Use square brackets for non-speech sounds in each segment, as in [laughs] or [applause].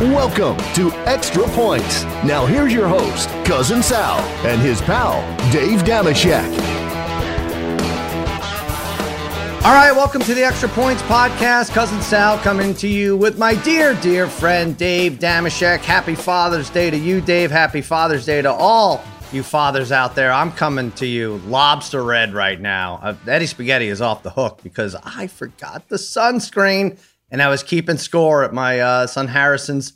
Welcome to Extra Points. Now here's your host, Cousin Sal, and his pal, Dave Dameshek. All right, welcome to the Extra Points Podcast. Cousin Sal coming to you with my dear, dear friend Dave Dameshek. Happy Father's Day to you, Dave. Happy Father's Day to all you fathers out there. I'm coming to you lobster red right now. Uh, Eddie Spaghetti is off the hook because I forgot the sunscreen and I was keeping score at my uh, son Harrison's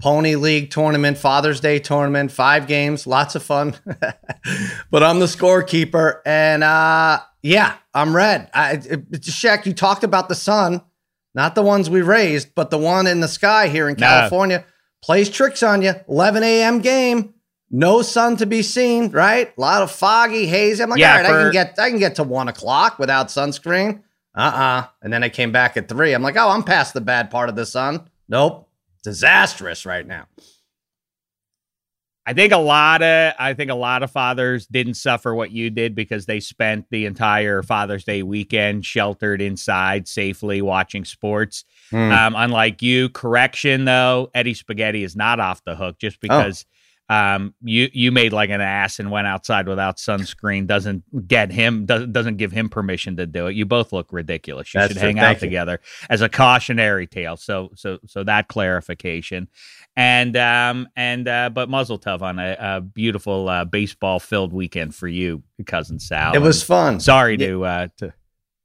Pony League tournament, Father's Day tournament, five games, lots of fun. [laughs] but I'm the scorekeeper, and uh, yeah, I'm red. I, it, Shaq, you talked about the sun, not the ones we raised, but the one in the sky here in California. Plays tricks on you. 11 a.m. game. No sun to be seen, right? A lot of foggy, hazy. I'm like, Yeah, all right, I can get I can get to one o'clock without sunscreen. Uh-uh. And then I came back at three. I'm like, oh, I'm past the bad part of the sun. Nope. Disastrous right now. I think a lot of I think a lot of fathers didn't suffer what you did because they spent the entire Father's Day weekend sheltered inside safely watching sports. Hmm. Um, unlike you, correction though, Eddie Spaghetti is not off the hook just because um, you you made like an ass and went outside without sunscreen doesn't get him doesn't doesn't give him permission to do it. You both look ridiculous. You That's should true. hang Thank out you. together as a cautionary tale. So so so that clarification and um and uh but muzzle tov on a, a beautiful uh baseball filled weekend for you cousin sal It was And fun. sorry Yeah. to uh to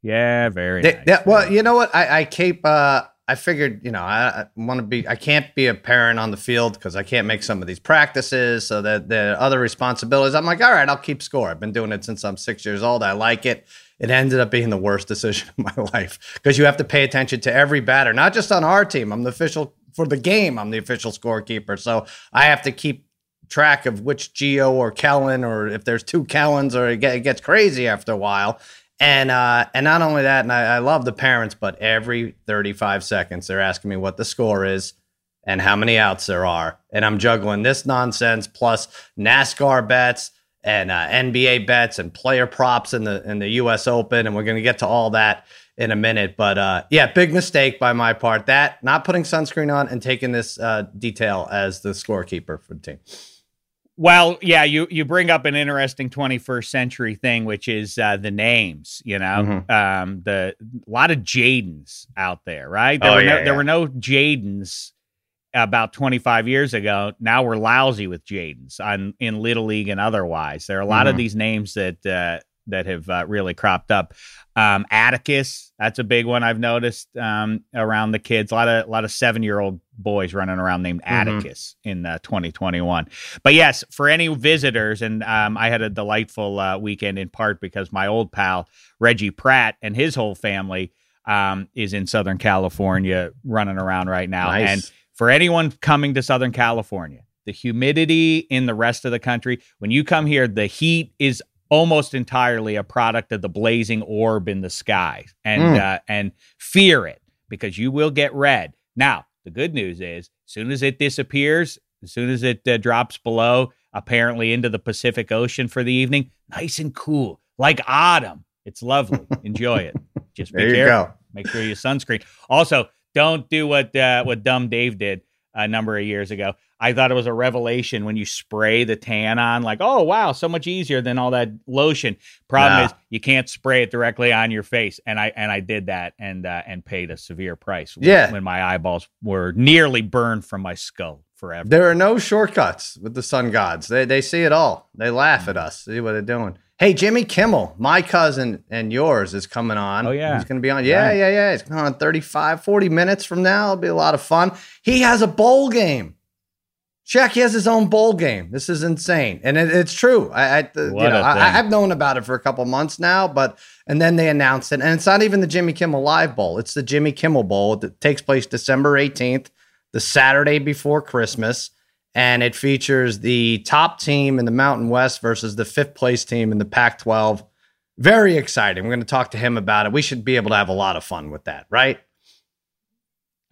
yeah very They- nice. that- well, you know what? I, I keep. Uh, I figured, you know, I, I want to be. I can't be a parent on the field because I can't make some of these practices. So that the other responsibilities, I'm like, all right, I'll keep score. I've been doing it since I'm six years old. I like it. It ended up being the worst [laughs] decision of my life because you have to pay attention to every batter, not just on our team. I'm the official for the game. I'm the official scorekeeper, so I have to keep track of which Geo or Kellen or if there's two Kellens or it, it gets crazy after a while. And uh, and not only that, and I, I love the parents, but every 35 seconds they're asking me what the score is and how many outs there are, and I'm juggling this nonsense plus NASCAR bets and uh, NBA bets and player props in the in the U.S. Open, and we're gonna get to all that in a minute. But uh, yeah, big mistake by my part that not putting sunscreen on and taking this uh, detail as the scorekeeper for the team. Well yeah you you bring up an interesting 21st century thing which is uh the names you know Mhm. um the a lot of jadens out there right there Oh, were no yeah. there were no jadens about 25 years ago now we're lousy with jadens on in little league and otherwise there are a lot of Mhm. these names that uh that have uh, really cropped up um atticus that's a big one i've noticed um around the kids a lot of a lot of seven year old boys running around named Mhm. atticus in uh, 2021 but yes for any visitors and um i had a delightful uh, weekend in part because my old pal reggie pratt and his whole family um is in southern california running around right now Nice. and for anyone coming to Southern California, the humidity in the rest of the country, when you come here, the heat is almost entirely a product of the blazing orb in the sky and Mm. uh, and fear it because you will get red. Now, the good news is as soon as it disappears, as soon as it uh, drops below apparently into the Pacific Ocean for the evening, nice and cool, like autumn. It's lovely. [laughs] Enjoy it. Just be There you careful. go. Make sure you sunscreen. Also, don't do what uh, what dumb Dave did a number of years ago. I thought it was a revelation when you spray the tan on, like, oh wow, so much easier than all that lotion. Problem Nah. is, you can't spray it directly on your face, and I and I did that and uh, and paid a severe price. when- Yeah. when my eyeballs were nearly burned from my skull forever. There are no shortcuts with the sun gods. They they see it all. They laugh at us. See what they're doing. Hey, Jimmy Kimmel, my cousin and yours is coming on. Oh, yeah. He's going to be on. Yeah, Right. yeah, yeah. He's coming on 35, 40 minutes from now. It'll be a lot of fun. He has a bowl game. Shaq, he has his own bowl game. This is insane. And it, it's true. I, I, you know, I. I've known about it for a couple months now, but, and then they announced it. And it's not even the Jimmy Kimmel Live Bowl. It's the Jimmy Kimmel Bowl that takes place December 18th, the Saturday before Christmas and it features the top team in the Mountain West versus the fifth place team in the Pac 12. Very exciting. We're going to talk to him about it. We should be able to have a lot of fun with that, right?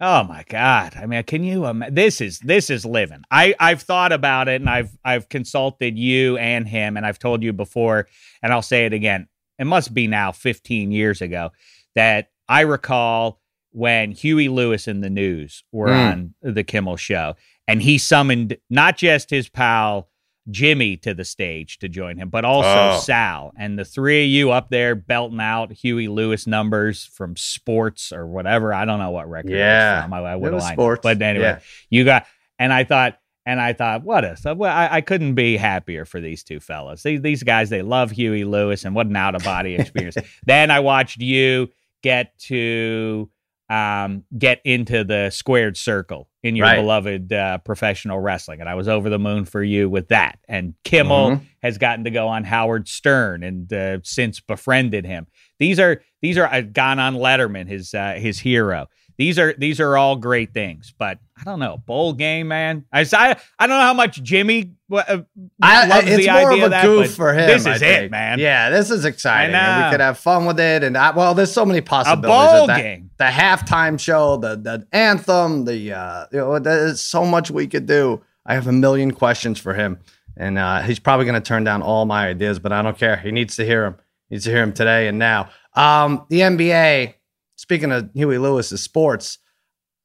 Oh my God! I mean, can you? Im- this is this is living. I I've thought about it, and I've I've consulted you and him, and I've told you before, and I'll say it again. It must be now 15 years ago that I recall when Huey Lewis and the News were Mm. on the Kimmel show, and he summoned not just his pal Jimmy to the stage to join him, but also Oh. Sal. And the three of you up there belting out Huey Lewis numbers from sports or whatever. I don't know what record Yeah. it was from. I, I would line sports. But anyway, Yeah. you got, and I thought, and I thought, what a, well, I, I couldn't be happier for these two fellas. These, these guys, they love Huey Lewis, and what an out of body experience. [laughs] then I watched you get to um, get into the squared circle in your Right. beloved uh, professional wrestling, and I was over the moon for you with that. And Kimmel Mhm. has gotten to go on Howard Stern and uh, since befriended him. These are these are uh, gone on Letterman, his uh, his hero. These are these are all great things, but I don't know bowl game, man. I I, I don't know how much Jimmy uh, I, loves it's the more idea of a that, goof for him. This is it, man. Yeah, this is exciting. And we could have fun with it. And I, well, there's so many possibilities. a bowl The- game. The halftime show, the the anthem, the uh, you know, there's so much we could do. I have a million questions for him, and uh, he's probably going to turn down all my ideas, but I don't care. He needs to hear him. He needs to hear him today and now. Um, the NBA. Speaking of Huey Lewis's sports,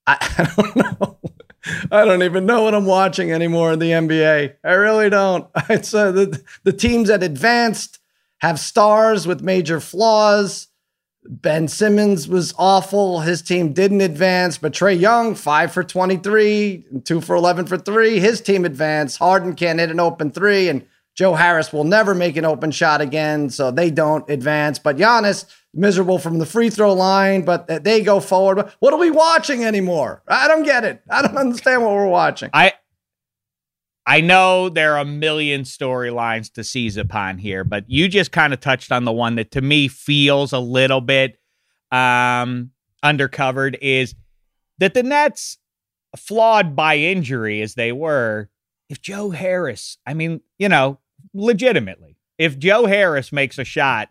I, [laughs] I don't know. I don't even know what I'm watching anymore in the NBA. I really don't. [laughs] It's uh, the the teams that advanced have stars with major flaws. Ben Simmons was awful. His team didn't advance, but Trae Young, five for 23, two for 11 for three. His team advanced. Harden can't hit an open three, and Joe Harris will never make an open shot again, so they don't advance. But Giannis, miserable from the free throw line, but they go forward. What are we watching anymore? I don't get it. I don't understand what we're watching. I I know there are a million storylines to seize upon here, but you just kind of touched on the one that to me feels a little bit um, undercovered is that the Nets, flawed by injury as they were, if Joe Harris, I mean, you know, legitimately, if Joe Harris makes a shot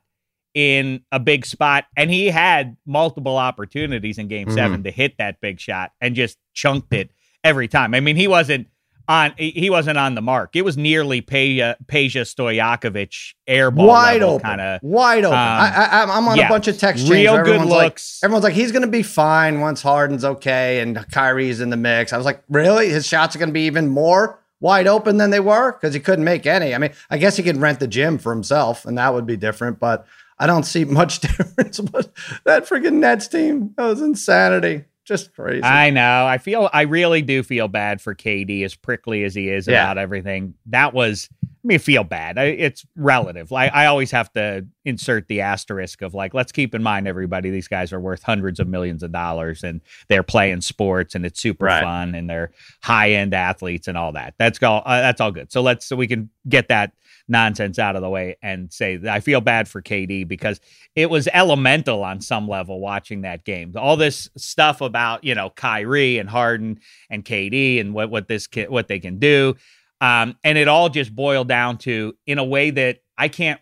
in a big spot, and he had multiple opportunities in game Mhm. seven to hit that big shot and just chunked it every time. I mean, he wasn't on he wasn't on the mark. It was nearly Peja, Peja Stojakovic airball wide open, kind of wide open. um, I, I, I'm on yeah, a bunch of text chains. real good everyone's like- looks. everyone's like, he's going to be fine once Harden's okay and Kyrie's in the mix. I was like, really? His shots are going to be even more wide open than they were because he couldn't make any. I mean, I guess he could rent the gym for himself, and that would be different. But I don't see much [laughs] difference. But that freaking Nets team, that was insanity. Just crazy. I know. I feel I really do feel bad for KD as prickly as he is Yeah. about everything. That was I mean feel bad. I, it's relative. Like I always have to insert the asterisk of like let's keep in mind everybody these guys are worth hundreds of millions of dollars and they're playing sports and it's super Right. fun and they're high-end athletes and all that. That's all uh, that's all good. So let's so we can get that nonsense out of the way and say I feel bad for KD because it was elemental on some level watching that game. All this stuff about you know Kyrie and Harden and KD and what what this ki- what they can do, um, and it all just boiled down to in a way that I can't.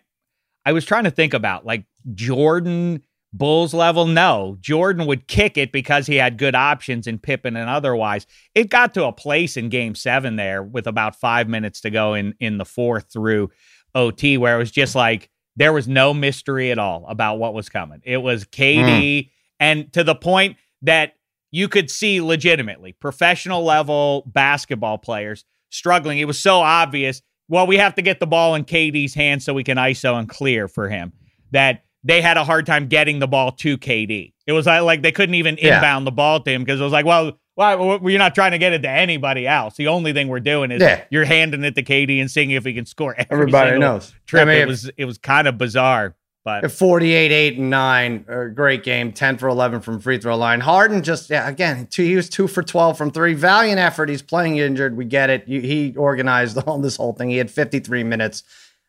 I was trying to think about like Jordan Bulls level. No, Jordan would kick it because he had good options in Pippen and otherwise. It got to a place in Game Seven there with about five minutes to go in in the fourth through OT where it was just like there was no mystery at all about what was coming. It was KD, hmm. and to the point that you could see legitimately professional level basketball players struggling. It was so obvious. Well, we have to get the ball in KD's hands so we can ISO and clear for him. That they had a hard time getting the ball to KD. It was like, they couldn't even Yeah. inbound the ball to him because it was like, well, why well, you're not trying to get it to anybody else. The only thing we're doing is Yeah. you're handing it to KD and seeing if he can score. Every Everybody knows. Trip. I mean, it was it was kind of bizarre, but 48, 8, and 9, a great game. 10 for 11 from free throw line. Harden just, yeah, again, two, he was 2 for 12 from 3. Valiant effort. He's playing injured. We get it. You, he organized [laughs] all this whole thing. He had 53 minutes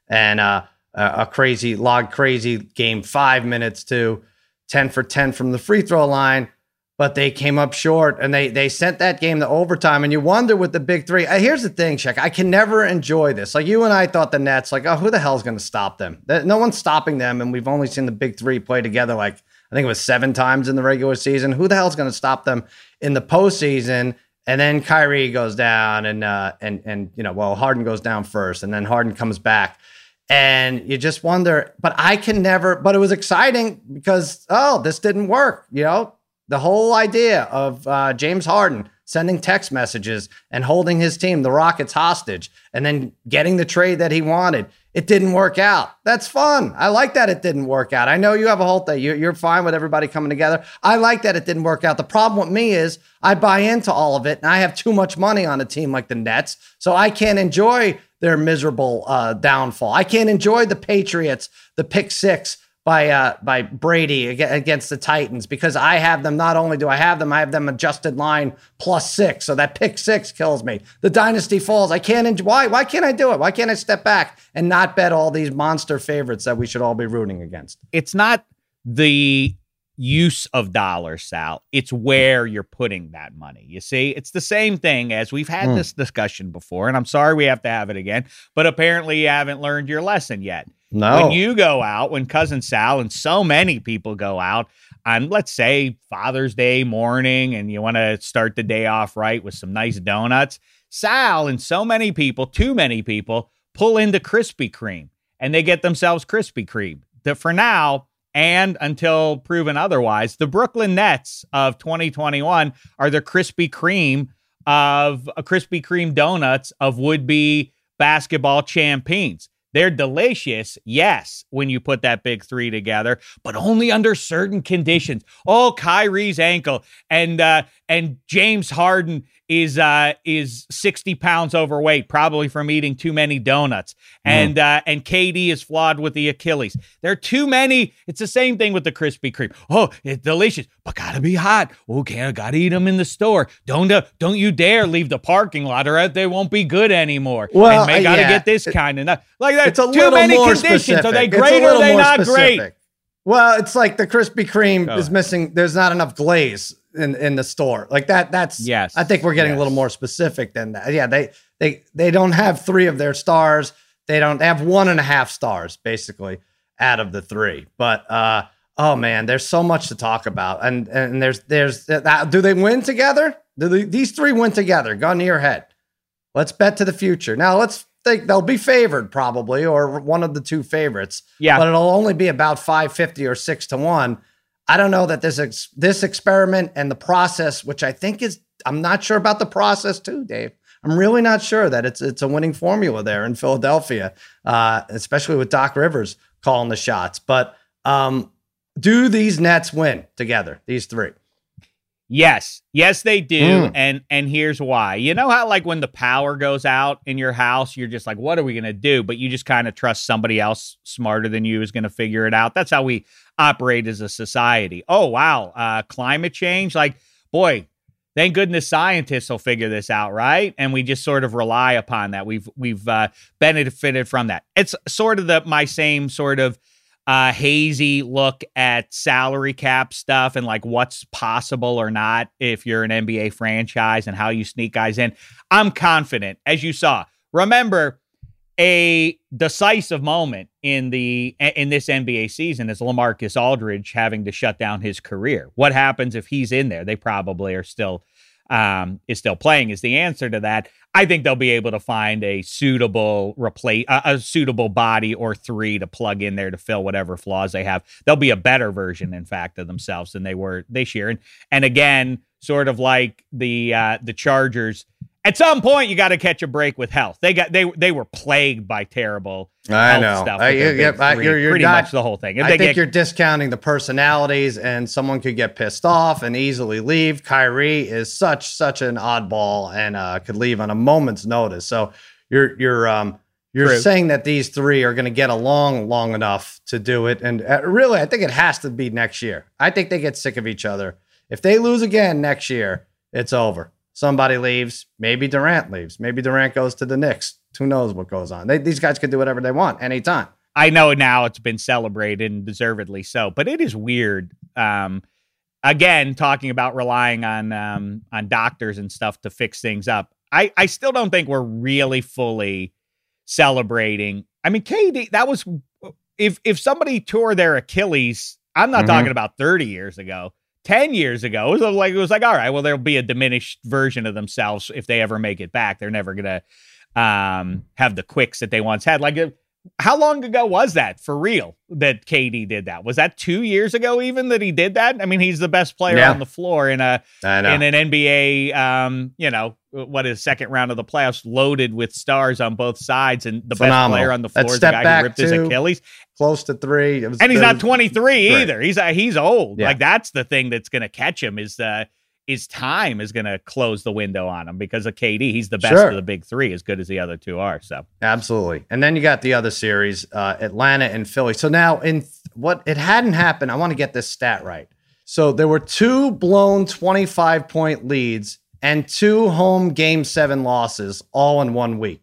and uh, a crazy, log crazy game, five minutes to 10 for 10 from the free throw line. But they came up short and they they sent that game to overtime. And you wonder with the big three. Uh, here's the thing, Check. I can never enjoy this. Like you and I thought the Nets, like, oh, who the hell's going to stop them? No one's stopping them. And we've only seen the big three play together like I think it was seven times in the regular season. Who the hell's going to stop them in the postseason? And then Kyrie goes down, and uh, and and you know, well, Harden goes down first, and then Harden comes back, and you just wonder. But I can never. But it was exciting because oh, this didn't work. You know, The whole idea of uh, James Harden sending text messages and holding his team, the Rockets, hostage, and then getting the trade that he wanted. It didn't work out. That's fun. I like that it didn't work out. I know you have a whole thing. You're fine with everybody coming together. I like that it didn't work out. The problem with me is I buy into all of it, and I have too much money on a team like the Nets, so I can't enjoy their miserable uh, downfall. I can't enjoy the Patriots, the pick six by uh, by Brady against the Titans because I have them. Not only do I have them, I have them adjusted line plus six. So that pick six kills me. The dynasty falls. I can't. Enjoy, why? Why can't I do it? Why can't I step back and not bet all these monster favorites that we should all be rooting against? It's not the use of dollars, Sal. It's where you're putting that money. You see, it's the same thing as we've had mm. this discussion before, and I'm sorry we have to have it again, but apparently you haven't learned your lesson yet. No. When you go out, when cousin Sal and so many people go out on, let's say, Father's Day morning, and you want to start the day off right with some nice donuts, Sal and so many people, too many people, pull into Krispy Kreme and they get themselves Krispy Kreme. That for now, and until proven otherwise, the Brooklyn Nets of 2021 are the Krispy Kreme of a Krispy Kreme donuts of would be basketball champions. They're delicious, yes, when you put that big three together, but only under certain conditions. Oh, Kyrie's ankle and uh, and James Harden is uh, is 60 pounds overweight, probably from eating too many donuts. Mm. And uh, and KD is flawed with the Achilles. There are too many. It's the same thing with the Krispy Kreme. Oh, it's delicious, but gotta be hot. Okay, I gotta eat them in the store. Don't uh, don't you dare leave the parking lot, or they won't be good anymore. Well, and they gotta yeah. get this kind of like that. It's a too many conditions. Specific. Are they great or are they not specific. great? Well, it's like the Krispy Kreme Go is missing. There's not enough glaze in in the store. Like that. That's Yes. I think we're getting a little more specific than that. Yeah, they they they don't have three of their stars. They don't they have one and a half stars basically out of the three. But uh, oh man, there's so much to talk about. And and there's there's that. Do they win together? Do they, these three win together? Gun to your head. Let's bet to the future. Now let's think they'll be favored probably, or one of the two favorites Yeah. but it'll only be about 550 or 6 to 1 i don't know that this ex- this experiment and the process which i think is i'm not sure about the process too dave. I'm really not sure that it's it's a winning formula there in philadelphia uh, especially with doc rivers calling the shots but um, do these nets win together these three Yes, yes, they do, Mm. and and here's why. You know how like when the power goes out in your house, you're just like, what are we gonna do? But you just kind of trust somebody else smarter than you is gonna figure it out. That's how we operate as a society. Oh wow, uh, climate change, like boy. Thank goodness scientists will figure this out, right? And we just sort of rely upon that. We've we've uh, benefited from that. It's sort of the my same sort of uh, hazy look at salary cap stuff and like what's possible or not if you're an NBA franchise and how you sneak guys in. I'm confident, as you saw. Remember, a decisive moment in the in this NBA season is LaMarcus Aldridge having to shut down his career. What happens if he's in there? They probably are still um, is still playing. Is the answer to that? I think they'll be able to find a suitable replace a, suitable body or three to plug in there to fill whatever flaws they have. They'll be a better version, in fact, of themselves than they were this year. And and again, sort of like the uh, the Chargers. At some point, you got to catch a break with health. They got they they were plagued by terrible I know. stuff. I- you- big I- you're- you're pretty not- much the whole thing. If I think get you're discounting the personalities, and someone could get pissed off and easily leave. Kyrie is such such an oddball and uh, could leave on a moment's notice. So you're you're um you're True. saying that these three are going to get along long enough to do it, and uh, really, I think it has to be next year. I think they get sick of each other. If they lose again next year, it's over. Somebody leaves. Maybe Durant leaves. Maybe Durant goes to the Knicks. Who knows what goes on? They, these guys can do whatever they want anytime. I know now it's been celebrated and deservedly so, but it is weird. Um, again, talking about relying on um, on doctors and stuff to fix things up. I I still don't think we're really fully celebrating. I mean, KD, that was if if somebody tore their Achilles. I'm not Mhm. talking about 30 years ago. 10 years ago, it was like it was like, all right, well, there'll be a diminished version of themselves if they ever make it back. They're never gonna um, have the quicks that they once had. Like how long ago was that for real that KD did that? Was that two years ago even that he did that? I mean, he's the best player Yeah. on the floor in a in an NBA, um, you know, what is second round of the playoffs, loaded with stars on both sides, and the Phenomenal. best player on the floor is the guy who ripped his too. Achilles, Close to three. Was- and he's not 23 great. either. He's uh, he's old. Yeah. Like that's the thing that's going to catch him is uh his time is going to close the window on him because of KD. He's the best Sure. of the big three, as good as the other two are. So Absolutely. And then you got the other series, uh, Atlanta and Philly. So now in th- what it hadn't happened, I want to get this stat right. So there were two blown 25 point leads and two home game seven losses all in one week.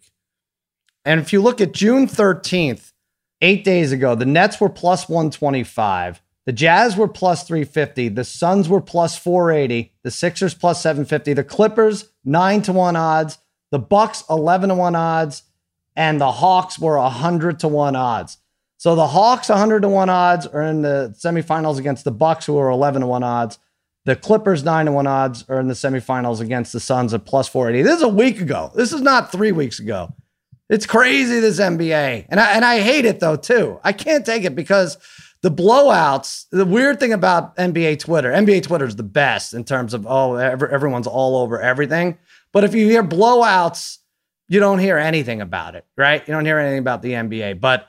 And if you look at June 13th, eight days ago, the Nets were plus 125. The Jazz were plus 350. The Suns were plus 480. The Sixers plus 750. The Clippers, 9 to 1 odds. The Bucks, 11 to 1 odds. And the Hawks were 100 to 1 odds. So the Hawks, 100 to 1 odds, are in the semifinals against the Bucks, who are 11 to 1 odds. The Clippers, 9 to 1 odds, are in the semifinals against the Suns at plus 480. This is a week ago. This is not three weeks ago. It's crazy this NBA, and I and I hate it though too. I can't take it because the blowouts. The weird thing about NBA Twitter, NBA Twitter is the best in terms of oh everyone's all over everything. But if you hear blowouts, you don't hear anything about it, right? You don't hear anything about the NBA. But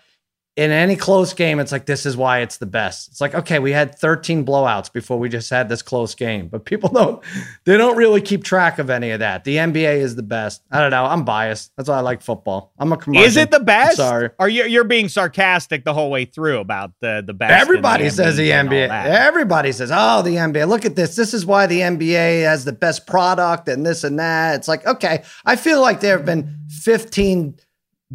in any close game, it's like this is why it's the best. It's like okay, we had 13 blowouts before we just had this close game, but people [laughs] don't they don't really keep track of any of that. The NBA is the best. I don't know. I'm biased. That's why I like football. I'm a commercial. is it the best? sorry. Are you, you're being sarcastic the whole way through about the the best? Everybody says the NBA. Everybody says, "Oh, the NBA. Look at this. This is why the NBA has the best product and this and that." It's like, okay, I feel like there have been 15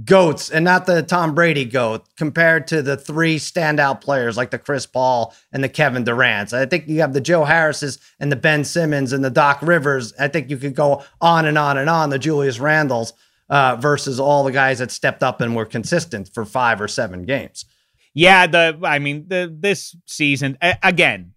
goats and not the Tom Brady goat compared to the three standout players like the Chris Paul and the Kevin Durant's. I think you have the Joe Harrises and the Ben Simmons and the Doc Rivers. I think you could go on and on and on. The Julius Randles uh, versus all the guys that stepped up and were consistent for five or seven games. Yeah, the I mean the this season again.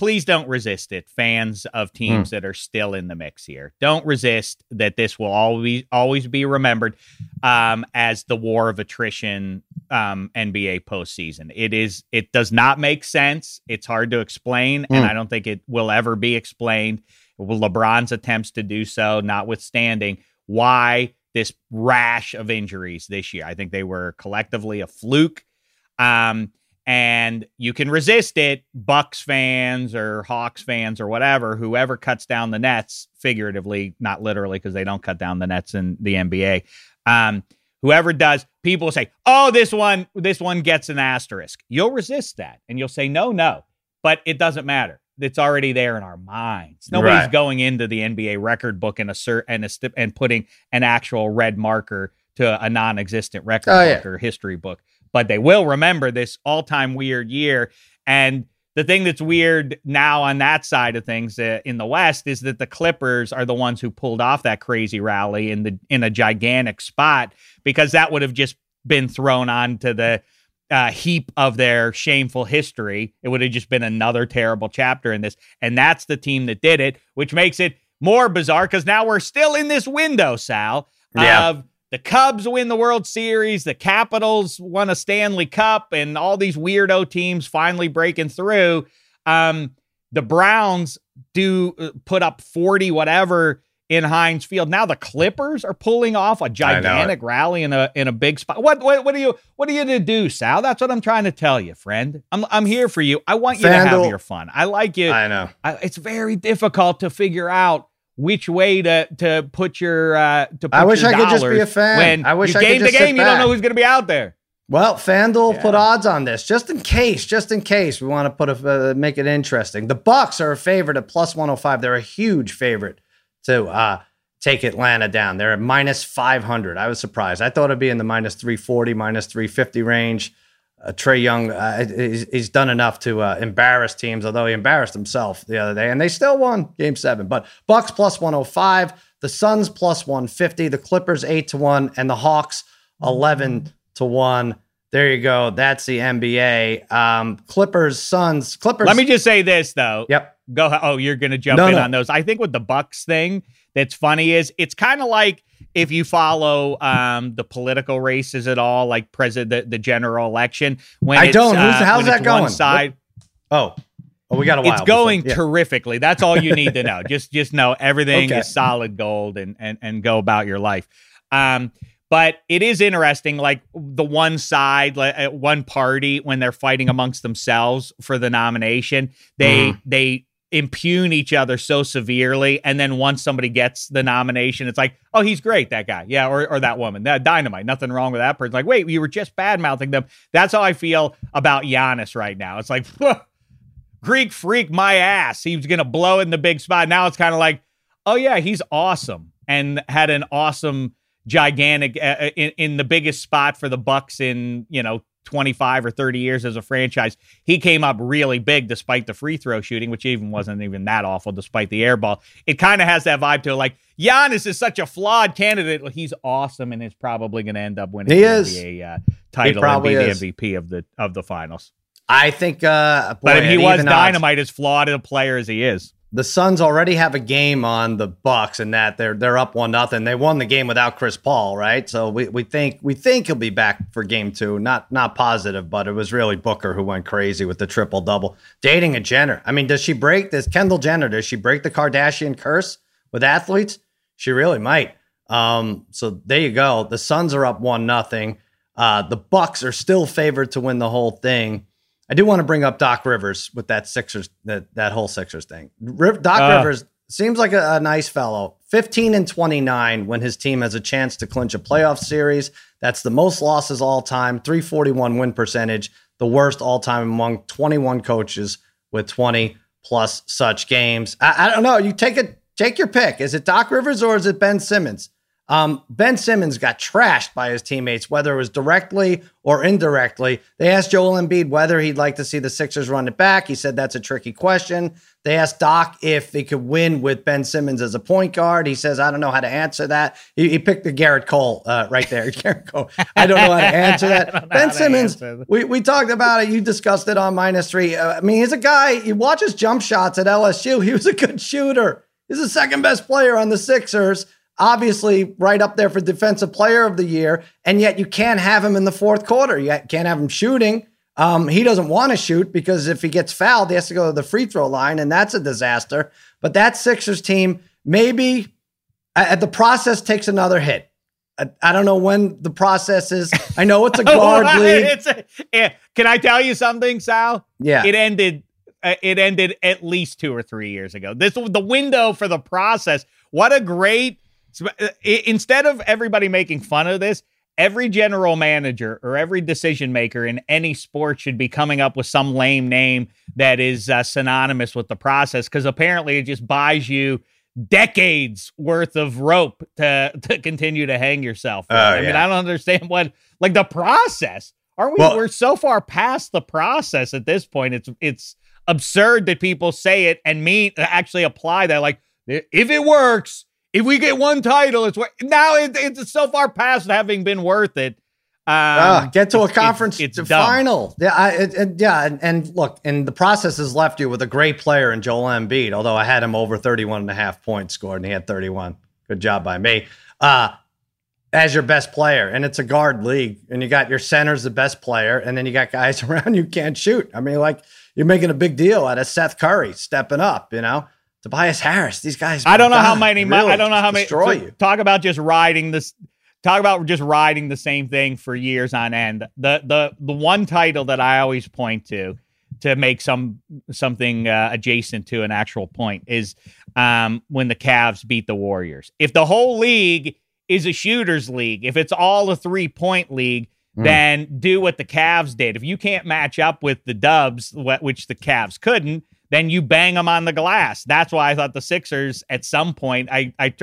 Please don't resist it, fans of teams that are still in the mix here. Don't resist that this will always always be remembered um, as the war of attrition um, NBA postseason. It is. It does not make sense. It's hard to explain, and Mm. I don't think it will ever be explained. LeBron's attempts to do so, notwithstanding, why this rash of injuries this year. I think they were collectively a fluke. Um, and you can resist it, Bucks fans or Hawks fans or whatever, whoever cuts down the nets, figuratively, not literally, because they don't cut down the nets in the NBA. Um, whoever does, people say, "Oh, this one, this one gets an asterisk." You'll resist that, and you'll say, "No, no," but it doesn't matter. It's already there in our minds. Nobody's Right. going into the NBA record book and assert and a and putting an actual red marker to a non-existent record Oh, yeah. or history book but they will remember this all-time weird year. And the thing that's weird now on that side of things uh, in the west is that the clippers are the ones who pulled off that crazy rally in the in a gigantic spot because that would have just been thrown onto the uh, heap of their shameful history. It would have just been another terrible chapter in this. And that's the team that did it which makes it more bizarre because now we're still in this window sal Yeah. of the Cubs win the World Series, the Capitals won a Stanley Cup, and all these weirdo teams finally breaking through. Um, the Browns do uh, put up 40 whatever in Heinz Field. Now the Clippers are pulling off a gigantic rally in a in a big spot. What what what are you what are you to do, Sal? That's what I'm trying to tell you, friend. I'm I'm here for you. I want you to have your fun. I like you. I know. I, it's very difficult to figure out which way to to put your uh to put I wish I could just be a fan. when I wish you I could game just the game you don't know who's going to be out there Well, FanDuel Yeah. put odds on this just in case, just in case we want to put a uh, make it interesting. The Bucks are a favorite at plus 105. They're a huge favorite to uh, take Atlanta down. They're at minus 500. I was surprised. I thought it'd be in the minus 340, minus 350 range. Uh, Trae Young, uh, he's, he's done enough to uh, embarrass teams, although he embarrassed himself the other day, and they still won Game Seven. But Bucks plus 105, the Suns plus 150, the Clippers eight to one, and the Hawks 11 to one. There you go. That's the NBA. Um, Clippers, Suns, Clippers. let me just say this though Yep. go oh you're going to jump No, in no. on those i think with the bucks thing that's funny is it's kind of like if you follow um, the political races at all, like president, the, the general election, when I don't. Who's- uh, how's that going? Side, Oh, oh, we got a while. it's going before- yeah. terrifically. That's all you need to know. just just know everything Okay. is solid gold and and and go about your life. Um, but it is interesting, like the one side, like one party, when they're fighting amongst themselves for the nomination, they Mm-hmm. they impugn each other so severely, and then once somebody gets the nomination, it's like, oh, he's great, that guy, yeah, or or that woman, that dynamite, nothing wrong with that person. Like, wait, you were just bad mouthing them. That's how I feel about Giannis right now. It's like. [laughs] Greek freak my ass. He was to blow in the big spot. Now it's kind of like, oh yeah, he's awesome and had an awesome gigantic uh, in, in the biggest spot for the Bucks in, you know, 25 or 30 years as a franchise. He came up really big despite the free throw shooting, which even wasn't even that awful despite the air ball. It kind of has that vibe to it like Giannis is such a flawed candidate. He's awesome and is probably going to end up winning He the is. NBA uh, title and be is. the MVP of the of the finals. I think. Uh, boy, But if he was even odds- dynamite, as flawed a player as he is. The Suns already have a game on the Bucks, and that they're they're up one nothing. They won the game without Chris Paul, right? So we, we think we think he'll be back for game two. Not not positive, but it was really Booker who went crazy with the triple double. Dating a Jenner. I mean, does she break this Kendall Jenner? Does she break the Kardashian curse with athletes? She really might. Um, so there you go. The Suns are up one nothing. Uh, the Bucks are still favored to win the whole thing. I do want to bring up Doc Rivers with that Sixers that that whole Sixers thing. Riv- Doc Uh. Rivers seems like a, a nice fellow. 15 and 29 when his team has a chance to clinch a playoff series. That's the most losses all time, 341 win percentage, the worst all time among 21 coaches with 20 plus such games. I, I don't know. You take it, take your pick. Is it Doc Rivers or is it Ben Simmons? Um, ben Simmons got trashed by his teammates, whether it was directly or indirectly. They asked Joel Embiid whether he'd like to see the Sixers run it back. He said that's a tricky question. They asked Doc if they could win with Ben Simmons as a point guard. He says, I don't know how to answer that. He, he picked the Gerrit Cole uh, right there. [laughs] Gerrit Cole. I don't know how to [laughs] answer that. Ben Simmons, we, we talked about it. You discussed it on minus three. Uh, I mean, he's a guy, you watch his jump shots at LSU. He was a good shooter. He's the second best player on the Sixers obviously right up there for defensive player of the year, and yet you can't have him in the fourth quarter. You can't have him shooting. Um, he doesn't want to shoot because if he gets fouled, he has to go to the free throw line, and that's a disaster. But that Sixers team, maybe uh, the process takes another hit. I, I don't know when the process is. I know it's a [laughs] guard league. It's a- yeah. Can I tell you something, Sal? Yeah. It ended. Uh, it ended at least two or three years ago. This the window for the process. What a great! Uh, Instead of everybody making fun of this, every general manager or every decision maker in any sport should be coming up with some lame name that is uh, synonymous with the process because apparently it just buys you decades worth of rope to [laughs] to continue to hang yourself. Oh, I mean. I don't understand what like the process. Aren't we? Well- we're so far past the process at this point. It's it's absurd that people say it and mean actually apply that. Like if it works, if we get one title, it's wor- now it, it's so far past having been worth it. Um, Ah, get to a conference It's, it's final. Yeah, I, it, it- yeah, and, and look, and the process has left you with a great player in Joel Embiid. Although I had him over 31 and a half points scored, and he had 31. Good job by me. Uh, as your best player, and it's a guard league, and you got your center's the best player, and then you got guys [laughs] around you can't shoot. I mean, like you're making a big deal out of Seth Curry stepping up. You know, Tobias Harris. These guys. I don't know how many. really I don't know how many. destroy so you. Talk about just riding this. Talk about just riding the same thing for years on end. The the the one title that I always point to to make some something uh, adjacent to an actual point is um, when the Cavs beat the Warriors. If the whole league is a shooters league, if it's all a three point league, Mm. then do what the Cavs did. If you can't match up with the Dubs, wh- which the Cavs couldn't, then you bang them on the glass. That's why I thought the Sixers at some point, I, I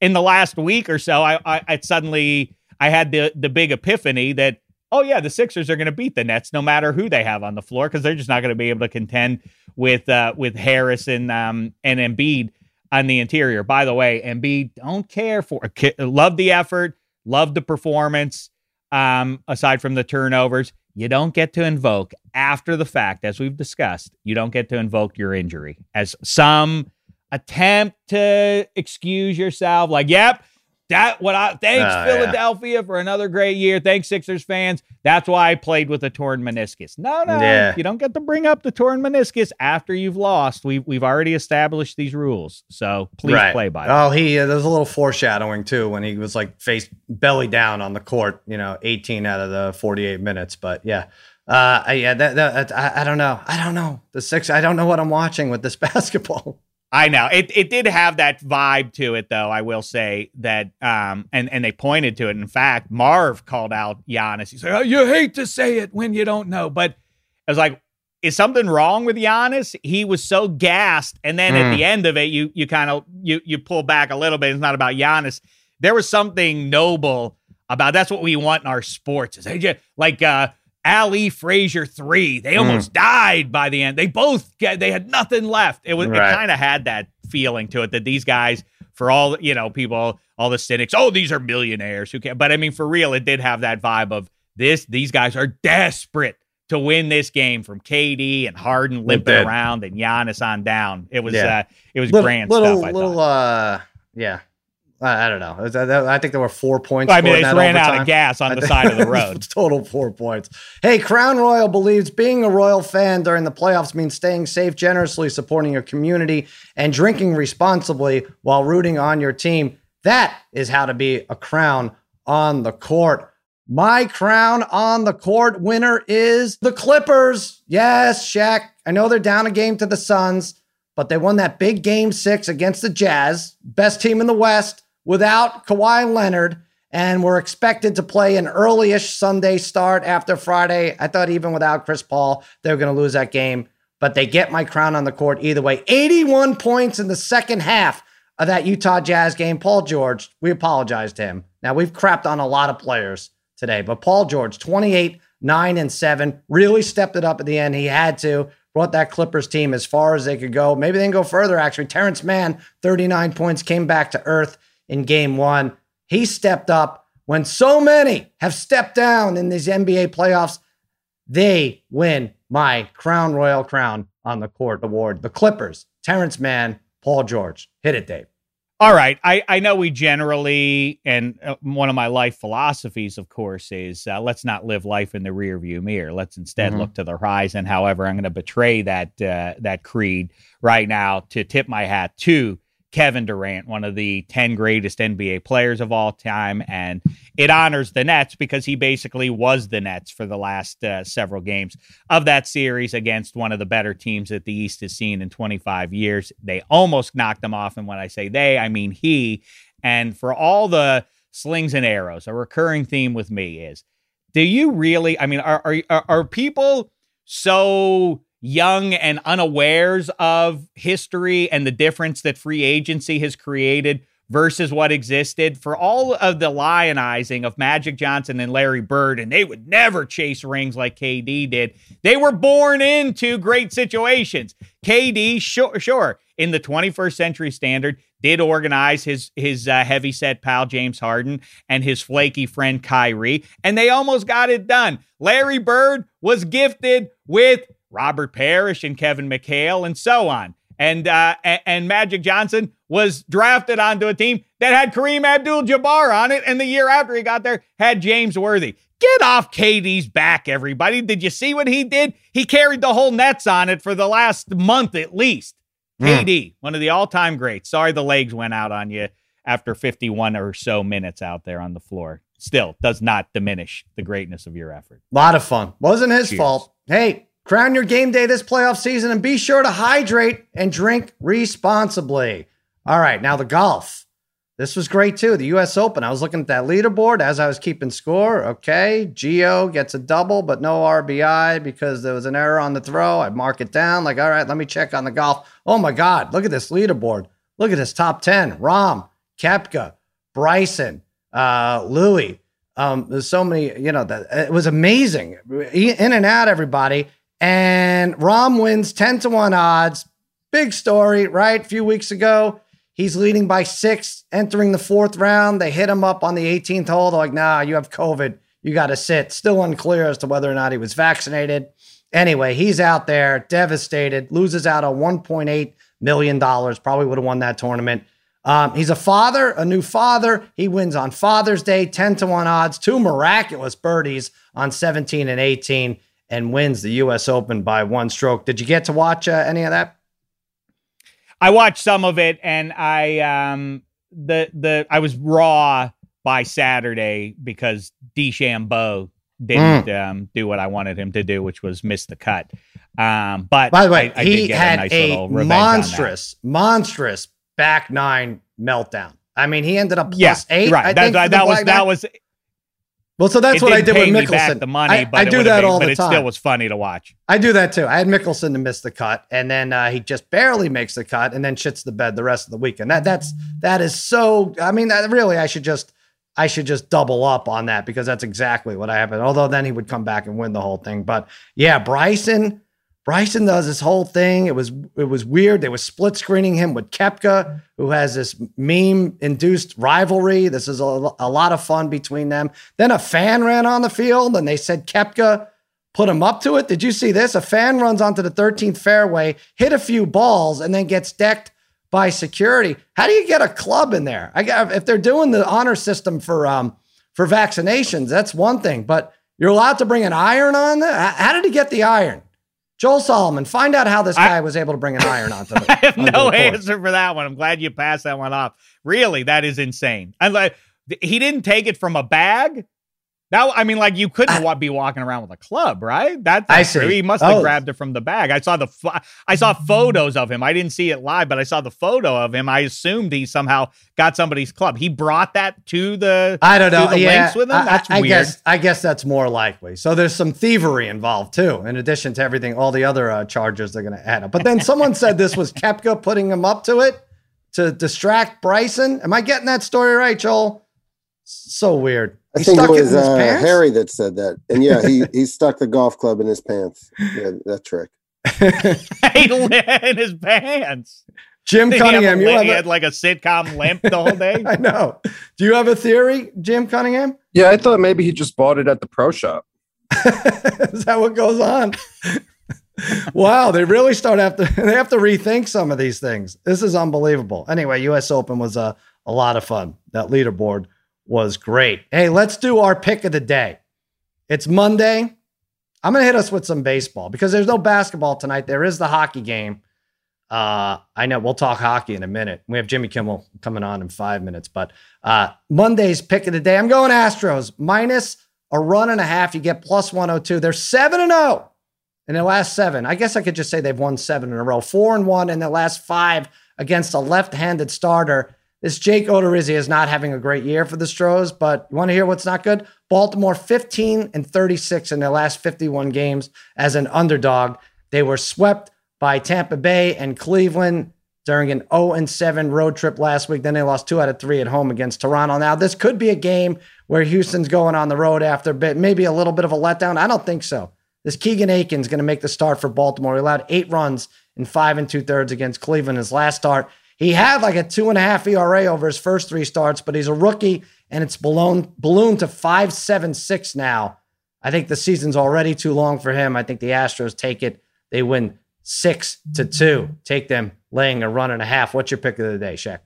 in the last week or so, I, I, I suddenly I had the the big epiphany that oh yeah, the Sixers are going to beat the Nets no matter who they have on the floor because they're just not going to be able to contend with uh, with Harris and um, and Embiid on the interior. By the way, Embiid don't care for ki- love the effort, love the performance. Um, aside from the turnovers, you don't get to invoke after the fact, as we've discussed. You don't get to invoke your injury as some attempt to excuse yourself. Like, yep, That what I thanks Oh, yeah. Philadelphia for another great year. Thanks Sixers fans. That's why I played with a torn meniscus. No, no, Yeah. you don't get to bring up the torn meniscus after you've lost. We've we've already established these rules, so please play by them. Oh, he uh, there's a little foreshadowing too when he was like face belly down on the court. You know, 18 out of the 48 minutes. But yeah, uh, yeah, that, that I, I don't know. I don't know the six. I don't know what I'm watching with this [laughs] basketball. I know it. It did have that vibe to it, though. I will say that, um, and and they pointed to it. In fact, Marv called out Giannis. He's like, oh, "You hate to say it when you don't know," but I was like, "Is something wrong with Giannis?" He was so gassed, and then at Mm. the end of it, you you kind of you you pull back a little bit. It's not about Giannis. There was something noble about. That's what we want in our sports. Is like uh, Ali Frazier three. They almost died by the end. They both get, they had nothing left. It was Right. it kind of had that feeling to it that these guys, for all you know, people, all the cynics, oh, these are millionaires who can. But I mean, for real, it did have that vibe of this. These guys are desperate to win this game from KD and Harden limping around and Giannis on down. It was Yeah. uh, it was little, grand little, stuff. I little, thought. uh, yeah. I, don't know. I think there were four points. I mean, they ran out of gas on the side of the [laughs] road. [laughs] Total four points. Hey, Crown Royal believes being a Royal fan during the playoffs means staying safe, generously supporting your community, and drinking responsibly while rooting on your team. That is how to be a Crown on the court. My crown on the court winner is the Clippers. Yes, Shaq. I know they're down a game to the Suns, but they won that big game six against the Jazz, best team in the West, without Kawhi Leonard and were expected to play an early-ish Sunday start after Friday. I thought even without Chris Paul, they were going to lose that game, but they get my crown on the court either way. 81 points in the second half of that Utah Jazz game. Paul George, we apologize to him. Now we've crapped on a lot of players today, but Paul George, 28, 9 and 7, really stepped it up at the end. He had to. Brought that Clippers team as far as they could go. Maybe they can go further, actually. Terance Mann, 39 points, came back to earth in game one. He stepped up when so many have stepped down in these NBA playoffs. They win my Crown Royal Crown on the Court Award. The Clippers, Terance Mann, Paul George. Hit it, Dave. All right. I, I know we generally, and uh, one of my life philosophies, of course, is uh, let's not live life in the rearview mirror. Let's instead Mhm. look to the horizon. However, I'm going to betray that uh, that creed right now to tip my hat to Kevin Durant, one of the 10 greatest NBA players of all time. And it honors the Nets because he basically was the Nets for the last uh, several games of that series against one of the better teams that the East has seen in 25 years. They almost knocked them off. And when I say they, I mean he. And for all the slings and arrows, a recurring theme with me is do you really, I mean, are, are, are, are people so young and unawares of history and the difference that free agency has created versus what existed for all of the lionizing of Magic Johnson and Larry Bird, and they would never chase rings like KD did. They were born into great situations. KD, sure, sure, in the 21st century standard, did organize his his uh, heavy set pal James Harden and his flaky friend Kyrie, and they almost got it done. Larry Bird was gifted with Robert Parish and Kevin McHale and so on. And uh, and, Magic Johnson was drafted onto a team that had Kareem Abdul-Jabbar on it, and the year after he got there had James Worthy. Get off KD's back, everybody! Did you see what he did? He carried the whole Nets on it for the last month at least. Mm. KD, one of the all-time greats. Sorry the legs went out on you after 51 or so minutes out there on the floor. Still does not diminish the greatness of your effort. A lot of fun. Wasn't his Cheers. fault. Hey, crown your game day this playoff season and be sure to hydrate and drink responsibly. All right, now the golf. This was great too. The US Open. I was looking at that leaderboard as I was keeping score. Okay, Geo gets a double, but no RBI because there was an error on the throw. I mark it down. Like, all right, let me check on the golf. Oh my God, look at this leaderboard. Look at this top 10. Rahm, Koepka, Bryson, uh, Louis. Um, there's so many, you know, that it was amazing. In and out, everybody. And Rahm wins 10 to 1 odds. Big story, right? A few weeks ago. He's leading by six, entering the fourth round. They hit him up on the 18th hole. They're like, nah, you have COVID. You got to sit. Still unclear as to whether or not he was vaccinated. Anyway, he's out there devastated, loses out on $1.8 million. Probably would have won that tournament. Um, he's a father, a new father. He wins on Father's Day, 10 to 1 odds, two miraculous birdies on 17 and 18, and wins the U.S. Open by one stroke. Did you get to watch uh, any of that? I watched some of it, and I um the the I was raw by Saturday because DeChambeau didn't mm. um, do what I wanted him to do, which was miss the cut. Um, but by the way, I, I he had a, nice a monstrous, monstrous back nine meltdown. I mean, he ended up plus yeah, eight. Right. That, that, that was that was. Well, so that's what I did with Mickelson. the money, I, I do that all the time. But it still was funny to watch. I do that too. I had Mickelson to miss the cut, and then uh, he just barely makes the cut, and then shits the bed the rest of the weekend. That that's that is so. I mean, that, really, I should just I should just double up on that because that's exactly what happened. Although then he would come back and win the whole thing. But yeah, Bryson, Bryson does this whole thing. It was it was weird. They were split screening him with Koepka, who has this meme induced rivalry. This is a, a lot of fun between them. Then a fan ran on the field and they said Koepka put him up to it. Did you see this? A fan runs onto the 13th fairway, hit a few balls, and then gets decked by security. How do you get a club in there? I if they're doing the honor system for um for vaccinations, that's one thing. But you're allowed to bring an iron on there. How did he get the iron? Joel Solomon, find out how this guy I, was able to bring an iron onto [laughs] the. I have no answer for that one. I'm glad you passed that one off. Really, that is insane. And like, he didn't take it from a bag. That I mean, like you couldn't I, be walking around with a club, right? That I see. True. He must have oh. grabbed it from the bag. I saw the I saw photos of him. I didn't see it live, but I saw the photo of him. I assumed he somehow got somebody's club. He brought that to the I don't know. the yeah, with him. That's I, I weird. guess I guess that's more likely. So there's some thievery involved too, in addition to everything, all the other uh, charges they're going to add up. But then someone [laughs] said this was Koepka putting him up to it to distract Bryson. Am I getting that story right, Joel? So weird. I he think it was it uh, Harry that said that. And yeah, he [laughs] he stuck the golf club in his pants. Yeah, that trick. [laughs] in his pants. Jim Cunningham, you have a, had like a sitcom limp the whole day. [laughs] I know. Do you have a theory, Jim Cunningham? Yeah, I thought maybe he just bought it at the pro shop. Is that what goes on? wow, they really start have to they have to rethink some of these things. This is unbelievable. Anyway, US Open was a, a lot of fun. That leaderboard was great. Hey, let's do our pick of the day. It's Monday. I'm going to hit us with some baseball because there's no basketball tonight. There is the hockey game. Uh, I know we'll talk hockey in a minute. We have Jimmy Kimmel coming on in five minutes, but uh, Monday's pick of the day. I'm going Astros minus a run and a half. You get plus 102. They're 7 and 0 in the last seven. I guess I could just say they've won seven in a row, four and one in the last five against a left handed starter this Jake Odorizzi is not having a great year for the Stros, but you want to hear what's not good? Baltimore 15 and 36 in their last 51 games as an underdog. They were swept by Tampa Bay and Cleveland during an 0 and 7 road trip last week. Then they lost two out of three at home against Toronto. Now, this could be a game where Houston's going on the road after a bit, maybe a little bit of a letdown. I don't think so. This Keegan Akin's going to make the start for Baltimore. He allowed eight runs in five and two thirds against Cleveland his last start. He had like a two and a half ERA over his first three starts, but he's a rookie and it's ballooned, ballooned to 5.76 now. I think the season's already too long for him. I think the Astros take it. They win six to two. Take them laying a run and a half. What's your pick of the day, Shaq?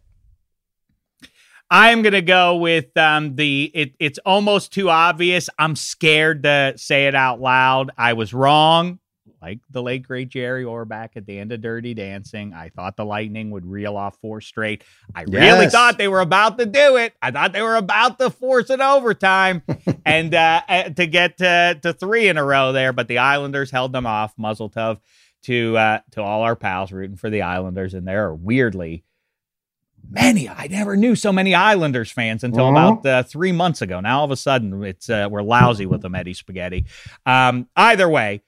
I'm gonna go with um, the. It, it's almost too obvious. I'm scared to say it out loud. I was wrong like the late great Jerry Orbach at the end of Dirty Dancing. I thought the Lightning would reel off four straight. I yes. really thought they were about to do it. I thought they were about to force it overtime [laughs] and uh, uh, to get to, to three in a row there, but the Islanders held them off. Muzzle to uh, to all our pals rooting for the Islanders, and there are weirdly many. I never knew so many Islanders fans until about uh, three months ago. Now all of a sudden, it's uh, we're lousy with them, Eddie Spaghetti. Um, either way,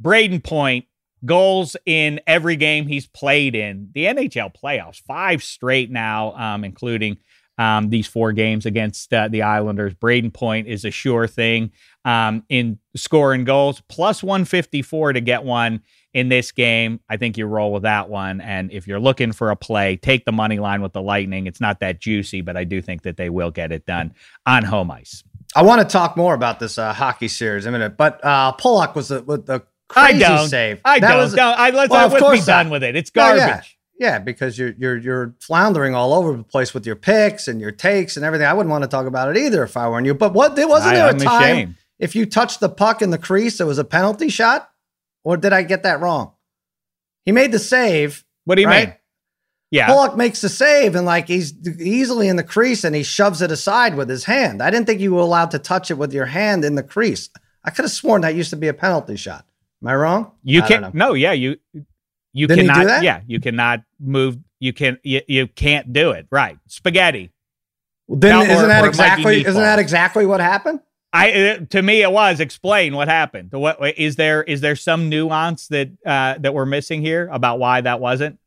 Brayden Point, goals in every game he's played in the NHL playoffs, five straight now, um, including um, these four games against uh, the Islanders. Brayden Point is a sure thing um, in scoring goals, plus 154 to get one in this game. I think you roll with that one. And if you're looking for a play, take the money line with the Lightning. It's not that juicy, but I do think that they will get it done on home ice. I want to talk more about this uh, hockey series in a minute, but uh, Pollock was the, the Crazy I don't. save. I that don't. Was, don't. I, let's, well, let's be done with it. It's garbage. Yeah, Yeah, because you're you're you're floundering all over the place with your picks and your takes and everything. I wouldn't want to talk about it either if I were you. But what there wasn't I- there a I'm time ashamed. if you touched the puck in the crease, it was a penalty shot, or did I get that wrong? He made the save. What do you right? mean? Yeah. Pollock makes the save and like he's easily in the crease and he shoves it aside with his hand. I didn't think you were allowed to touch it with your hand in the crease. I could have sworn that used to be a penalty shot. Am I wrong? You I can't. No, yeah, you you Didn't he do cannot. that? Yeah, you cannot move. You can. You, you can't do it. Right. Spaghetti. Then Now, or- isn't that or exactly isn't that exactly what happened? I uh, to me it was explain what happened. What is there? Is there some nuance that uh, that we're missing here about why that wasn't?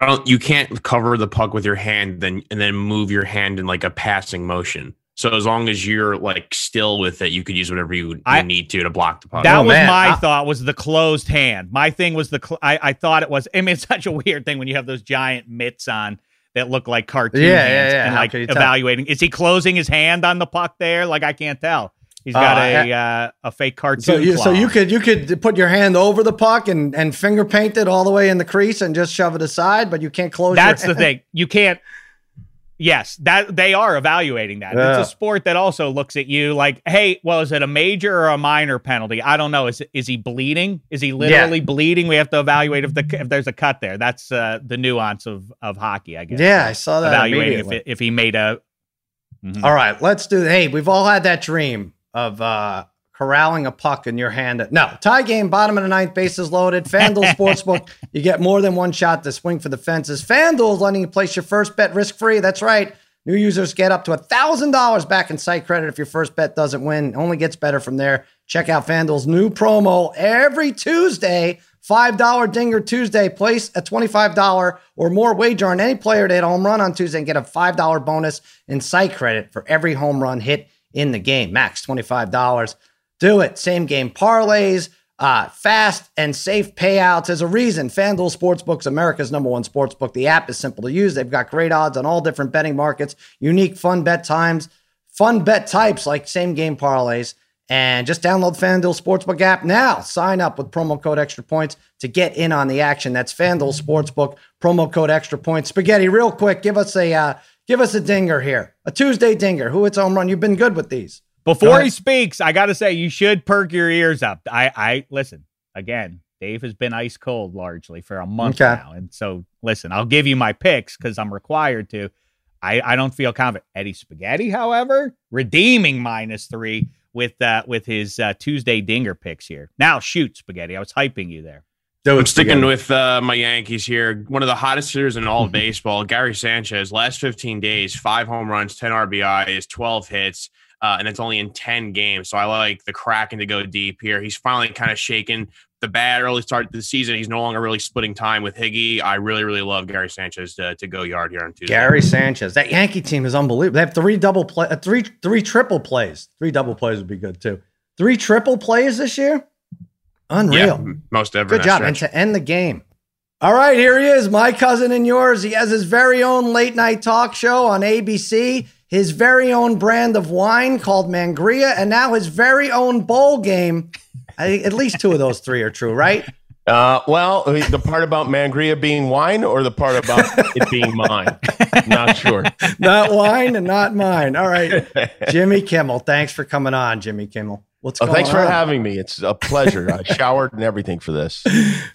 I don't. You can't cover the puck with your hand, then and then move your hand in like a passing motion. So as long as you're like still with it, you could use whatever you, you I- need to to block the puck. That Oh, was man. my I- thought. Was the closed hand? My thing was the. Cl- I I thought it was. I mean, it's [laughs] such a weird thing when you have those giant mitts on that look like cartoon Yeah, yeah, hands yeah. and How like could tell? evaluating. Is he closing his hand on the puck there? Like I can't tell. He's got Uh, a uh, a fake cartoon. So you so you could you could put your hand over the puck and and finger paint it all the way in the crease and just shove it aside, but you can't close. That's your the hand. thing. You can't. Yes, that they are evaluating that. Yeah. It's a sport that also looks at you like, hey, well, is it a major or a minor penalty? I don't know. Is is he bleeding? Is he literally bleeding? We have to evaluate if the if there's a cut there. That's uh, the nuance of of hockey, I guess. Yeah, I saw that. evaluating if it, if he made a. Mhm. All right, let's do. Hey, we've all had that dream of uh, corralling a puck in your hand. No, tie game, bottom of the ninth, bases loaded. FanDuel [laughs] Sportsbook, you get more than one shot to swing for the fences. FanDuel is letting you place your first bet risk free. That's right. New users get up to $1,000 back in site credit if your first bet doesn't win. It only gets better from there. Check out FanDuel's new promo every Tuesday. $5 Dinger Tuesday. Place a $25 or more wager on any player to hit a home run on Tuesday and get a $5 bonus in site credit for every home run hit in the game. Max $25. Do it. Same game parlays, uh, fast and safe payouts. There's a reason FanDuel Sportsbook's America's number one sportsbook. The app is simple to use. They've got great odds on all different betting markets, unique fun bet times, fun bet types like same game parlays. And just download FanDuel Sportsbook app now. Sign up with promo code extra points to get in on the action. That's FanDuel Sportsbook, promo code extra points. Spaghetti, real quick, give us a uh, give us a dinger here. A Tuesday dinger. Who hits home run? You've been good with these. Go Before he speaks, I got to say you should perk your ears up. I, I listen again. Dave has been ice cold largely for a month Okay. now, and so listen. I'll give you my picks because I'm required to. I, I don't feel confident. Eddie Spaghetti, however, redeeming minus three with uh, with his uh, Tuesday dinger picks here. Now shoot, Spaghetti. I was hyping you there. I'm sticking with uh, my Yankees here. One of the hottest hitters in all of [laughs] baseball, Gary Sanchez. Last 15 days, five home runs, 10 RBIs, 12 hits, uh, and it's only in 10 games. So I like the Kraken to go deep here. He's finally kind of shaken the bad early start to the season. He's no longer really splitting time with Higgy. I really, really love Gary Sanchez to, to go yard here on Tuesday. Gary Sanchez. That Yankee team is unbelievable. They have three double play, uh, three three triple plays. Three double plays would be good too. Three triple plays this year. Unreal. yeah, most ever. Good job. And to end the game. All right, here he is, my cousin and yours. He has his very own late night talk show on ABC, his very own brand of wine called Mangria, and now his very own bowl game. I think at least two of those three are true, right? [laughs] Uh, well, the part about Mangria being wine or the part about it being mine? [laughs] Not sure. Not wine and not mine. All right. [laughs] Jimmy Kimmel. Thanks for coming on, Jimmy Kimmel. What's Oh, thanks for having me. It's a pleasure. I [laughs] showered and everything for this.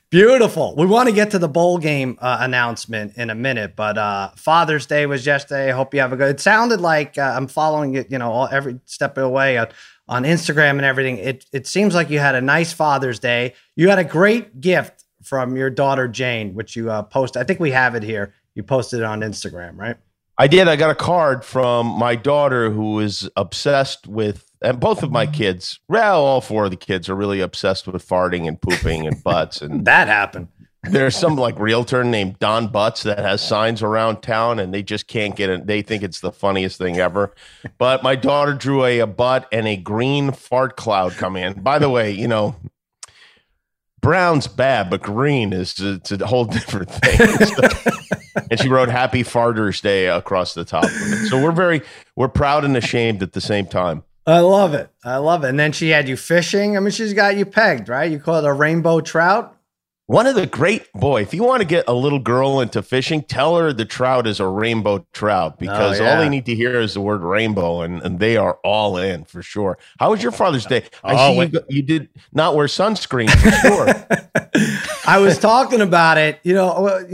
Beautiful. We want to get to the bowl game uh, announcement in a minute, but uh, Father's Day was yesterday. I hope you have a good. It sounded like uh, I'm following it, you know, all, every step of the way on, on Instagram and everything. It it seems like you had a nice Father's Day. You had a great gift from your daughter Jane, which you uh, posted. I think we have it here. You posted it on Instagram, right? I did. I got a card from my daughter who is obsessed with, and both of my mm-hmm. kids, well, all four of the kids are really obsessed with farting and pooping and butts. And [laughs] That happened. there's some like realtor named Don Butts that has signs around town and they just can't get it. They think it's the funniest thing ever. But my daughter drew a, a butt and a green fart cloud come in. By the way, you know, brown's bad, but green is it's a whole different thing. [laughs] and she wrote Happy Farters Day across the top of it. So we're very we're proud and ashamed at the same time. I love it. I love it. And then she had you fishing. I mean, she's got you pegged, right? You call it a rainbow trout. One of the great boy, if you want to get a little girl into fishing, tell her the trout is a rainbow trout because Oh, all they need to hear is the word rainbow, and, and they are all in for sure. How was your Father's Day? I Oh, see you, you did not wear sunscreen for sure. [laughs] I was talking about it. You know,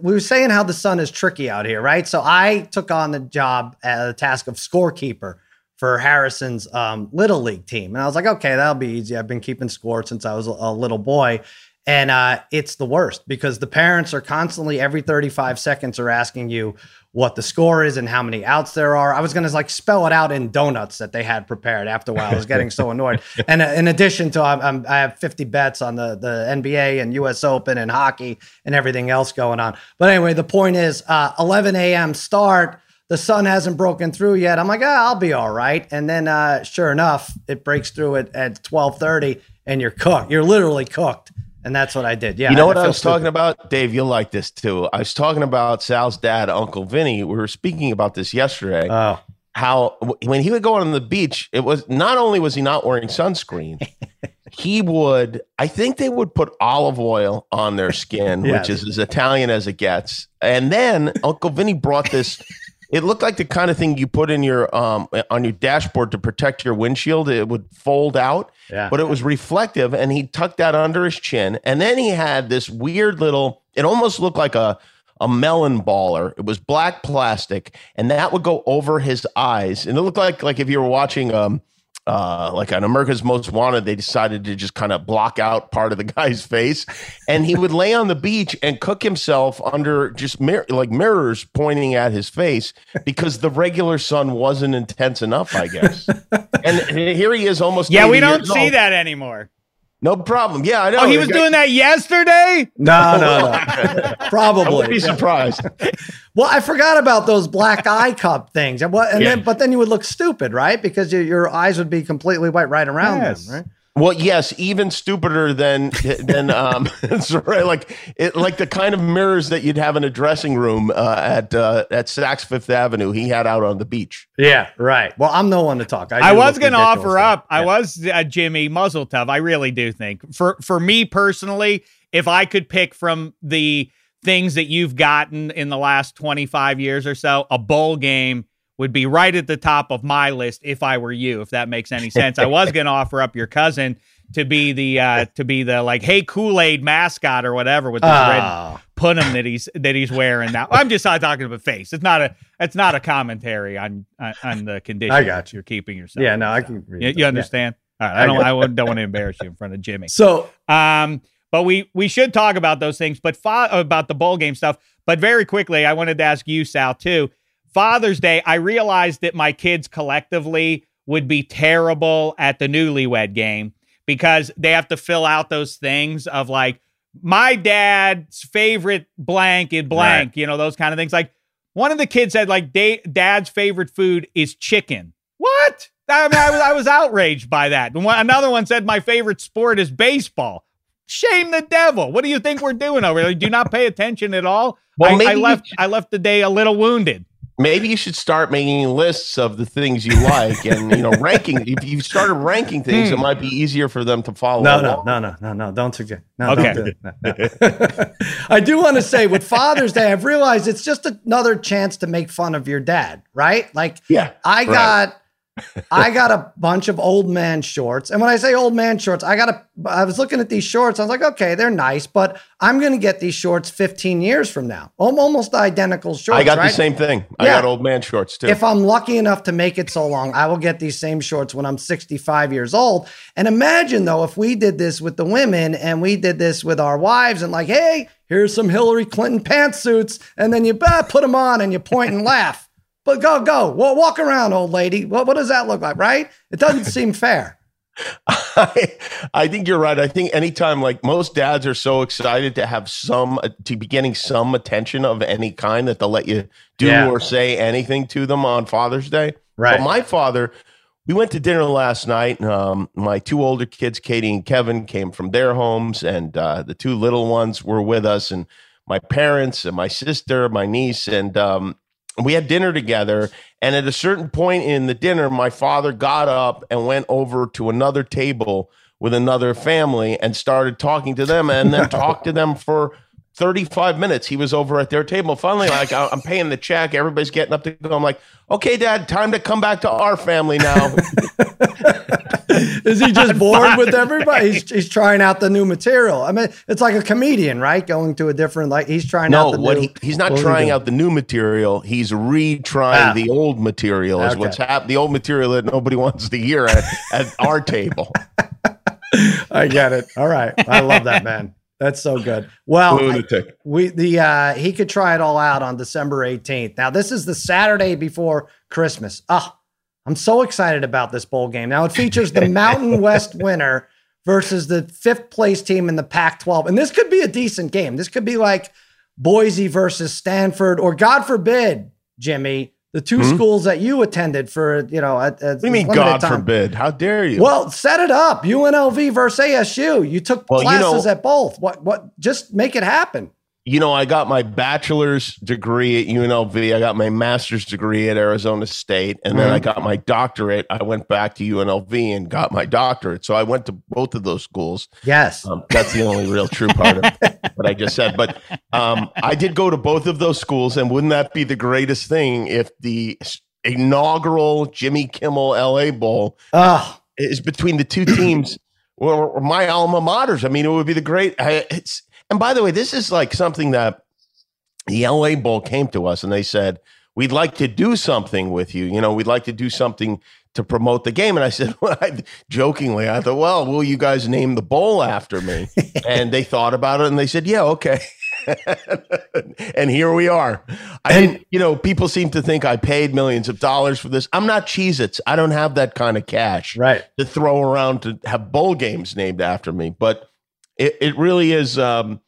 we were saying how the sun is tricky out here, right? So I took on the job, uh, the task of scorekeeper for Harrison's um, little league team, and I was like, okay, that'll be easy. I've been keeping score since I was a, a little boy, and uh, it's the worst because the parents are constantly every 35 seconds are asking you what the score is and how many outs there are. I was going to like spell it out in donuts that they had prepared. After a while, I was getting so [laughs] annoyed. And uh, in addition to, I'm, I'm, I have 50 bets on the the NBA and U.S. Open and hockey and everything else going on. But anyway, the point is, uh, 11 a.m. start. The sun hasn't broken through yet. I'm like, ah, I'll be all right. And then, uh, sure enough, it breaks through at, at 12:30, and you're cooked. You're literally cooked. And that's what I did. Yeah. you know what I was talking about, Dave? You'll like this too. I was talking about Sal's dad, Uncle Vinny. We were speaking about this yesterday. Oh, how when he would go on the beach, it was not only was he not wearing sunscreen, [laughs] he would. I think they would put olive oil on their skin, [laughs] which is as Italian as it gets. And then Uncle Vinny brought this. It looked like the kind of thing you put in your um on your dashboard to protect your windshield. It would fold out, yeah. but it was reflective, and he tucked that under his chin. And then he had this weird little. It almost looked like a a melon baller. It was black plastic, and that would go over his eyes. And it looked like like if you were watching um uh like on America's Most Wanted, they decided to just kind of block out part of the [laughs] guy's face, and he would lay on the beach and cook himself under just mir- like mirrors pointing at his face because the regular sun wasn't intense enough, I guess. [laughs] and here he is, almost Yeah, we don't see old. that anymore. No problem. Yeah, I know. Oh, he was doing that yesterday? no, no, no. [laughs] Probably. I would Probably. be surprised. [laughs] Well, I forgot about those black eye cup things. And what? And Yeah. then, but then you would look stupid, right? Because your, your eyes would be completely white right around Yes. them, right? Well, yes, even stupider than [laughs] than um, [laughs] sorry, like it, like the kind of mirrors that you'd have in a dressing room uh, at uh, at Saks Fifth Avenue. He had out on the beach. Yeah, right. Well, I'm no one to talk. I do was going to offer though. up. I was uh, Jimmy muzzle tough. I really do think for for me personally, if I could pick from the things that you've gotten in the last 25 years or so, a bowl game would be right at the top of my list if I were you, if that makes any sense. I was [laughs] going to offer up your cousin to be the uh to be the like hey Kool-Aid mascot or whatever with red Oh, punim that he's that he's wearing now. I'm just not talking about face. It's not a it's not a commentary on on, on the condition I got you. you're keeping yourself. yeah, no, I can. read You, you understand? All right. I I don't got I don't want to embarrass you in front of Jimmy. So, Um, but we we should talk about those things, but fa- about the bowl game stuff. But very quickly, I wanted to ask you, Sal, too. Father's Day, I realized that my kids collectively would be terrible at the newlywed game because they have to fill out those things of like my dad's favorite blank in blank, you know, those kind of things. Like one of the kids said, like, dad's favorite food is chicken. What? I mean, I was, I was outraged by that. And one, another one said, my favorite sport is baseball. Shame the devil. What do you think we're doing over there? Do not pay attention at all? Well, I, I left. I left the day a little wounded. Maybe you should start making lists of the things you like, and you know, [laughs] ranking. If you started ranking things, it hmm. might be easier for them to follow. no, no, along. no, no, no, no. Don't suggest. No, Okay. don't do it. No, no. [laughs] I do want to say with Father's Day, I've realized it's just another chance to make fun of your dad, right? Like, Yeah, I right. I got a bunch of old man shorts. And when I say old man shorts, I got a I was looking at these shorts. I was like, okay, they're nice, but I'm gonna get these shorts 15 years from now. Almost identical shorts. I got right? the same thing. I got old man shorts too. If I'm lucky enough to make it so long, I will get these same shorts when I'm 65 years old. And imagine though, if we did this with the women and we did this with our wives and like, hey, here's some Hillary Clinton pantsuits, and then you bah, put them on and you point and laugh. But go, go, walk around, old lady. What, what does that look like, right? It doesn't seem [laughs] fair. I, I think you're right. I think anytime, like most dads are so excited to have some, to be getting some attention of any kind that they'll let you do Yeah. or say anything to them on Father's Day. Right. But my father, we went to dinner last night. Um, my two older kids, Katie and Kevin, came from their homes, and uh, the two little ones were with us, and my parents and my sister, my niece, and um, we had dinner together. And at a certain point in the dinner, my father got up and went over to another table with another family and started talking to them and then [laughs] talked to them for 35 minutes. He was over at their table. Finally, like I- I'm paying the check, everybody's getting up to go. I'm like, okay, Dad, time to come back to our family now. [laughs] Is he just [laughs] bored with everybody? He's, he's trying out the new material. I mean, it's like a comedian, right? Going to a different like he's trying out no, the what new. he, he's not trying out the new material. He's retrying Ah. the old material. Is Okay. what's happened. The old material that nobody [laughs] wants to hear at, at our table. I get it. All right, I love that man. That's so good. Well, I- we the uh he could try it all out on December 18th. Now this is the Saturday before Christmas. Ah, I'm so excited about this bowl game. Now it features the [laughs] Mountain West winner versus the fifth place team in the Pac-12. And this could be a decent game. This could be like Boise versus Stanford, or God forbid, Jimmy, the 2 schools that you attended for, you know, at, at Hmm? What do you mean, God time. forbid? How dare you? Well, set it up. UNLV versus ASU. You took Well, you classes know- at both. What? What? Just make it happen. You know, I got my bachelor's degree at UNLV. I got my master's degree at Arizona State. And then I got my doctorate. I went back to UNLV and got my doctorate. So I went to both of those schools. Yes. Um, that's the only real true part of what I just said. But um, I did go to both of those schools. And wouldn't that be the greatest thing if the inaugural Jimmy Kimmel LA Bowl Oh, is between the two teams [clears throat] or my alma maters. I mean, it would be the great. I, it's and by the way, this is like something that the LA Bowl came to us and they said we'd like to do something with you. You know, we'd like to do something to promote the game. And I said, [laughs] well, I, jokingly, I thought, well, will you guys name the bowl after me? [laughs] and they thought about it and they said, yeah, okay. [laughs] and here we are. I didn't, you know, people seem to think I paid millions of dollars for this. I'm not Cheez Its. I don't have that kind of cash right. to throw around to have bowl games named after me. But it, it really is um,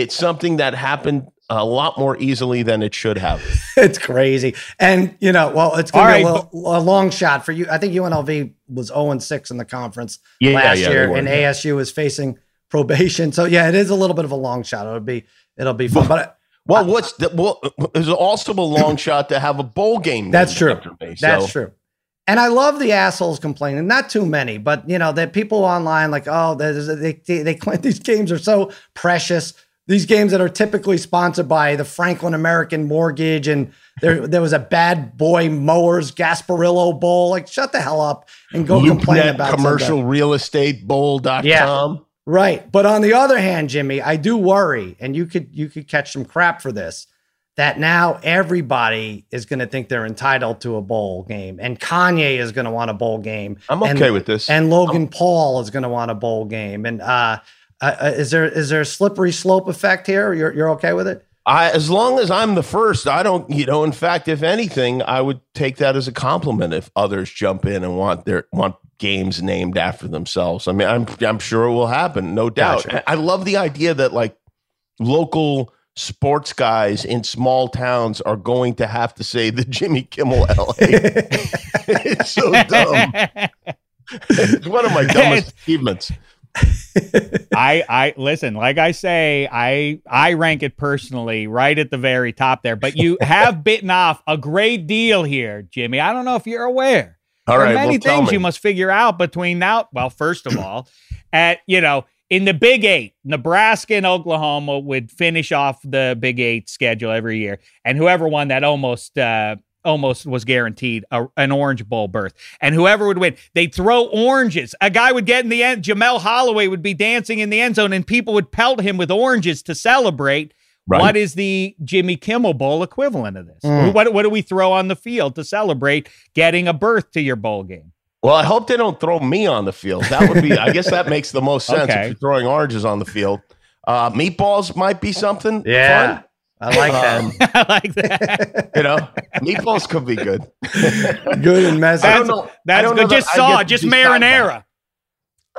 it's something that happened a lot more easily than it should have. [laughs] It's crazy. And, you know, well, it's going All to be a, right, little, a long shot for you. I think UNLV was 0 6 in the conference Yeah, last yeah, they year, were, and yeah. ASU is facing probation. So, yeah, it is a little bit of a long shot. It'll be, it'll be fun. But Well, what's the, well, there's also a long shot to have a bowl game. That's true. after me. That's true. And I love the assholes complaining. Not too many, but you know that people online like, oh, there's, they they they claim these games are so precious. These games that are typically sponsored by the Franklin American Mortgage, and there there was a bad boy mowers Gasparilla Bowl. Like, shut the hell up and go complain LoopNet about commercial something. real estate bowl.com. Yeah. Right. But on the other hand, Jimmy, I do worry, and you could you could catch some crap for this, that now everybody is going to think they're entitled to a bowl game, and Kanye is going to want a bowl game. I'm and- okay with this. And Logan Paul is going to want a bowl game. And uh, uh, is there is there a slippery slope effect here? You're you're okay with it? I, as long as I'm the first, I don't, you know, in fact, if anything, I would take that as a compliment if others jump in and want their, want games named after themselves. I mean, I'm, I'm sure it will happen, no doubt. Gotcha. I I love the idea that like local sports guys in small towns are going to have to say the Jimmy Kimmel LA. [laughs] [laughs] it's so dumb. [laughs] It's one of my dumbest achievements. [laughs] I I listen, like I say, I I rank it personally right at the very top there. But you [laughs] have bitten off a great deal here, Jimmy. I don't know if you're aware. All there right, are many well, things you must figure out between now. Well, first of all, at you know, in the Big Eight, Nebraska and Oklahoma would finish off the Big Eight schedule every year, and whoever won that almost uh, almost was guaranteed a, an Orange Bowl berth. And whoever would win, they'd throw oranges. A guy would get in the end. Jamelle Holieway would be dancing in the end zone, and people would pelt him with oranges to celebrate. Right. What is the Jimmy Kimmel Bowl equivalent of this? Mm. What, what do we throw on the field to celebrate getting a berth to your bowl game? Well, I hope they don't throw me on the field. That would be, I guess that makes the most [laughs] sense Okay. if you're throwing oranges on the field. Uh, meatballs might be something. Yeah. fun. I like Um, that. [laughs] I like that. You know, meatballs could be good. [laughs] Good and messy. I don't know. I That's don't good. know that Just I saw, just decide marinara.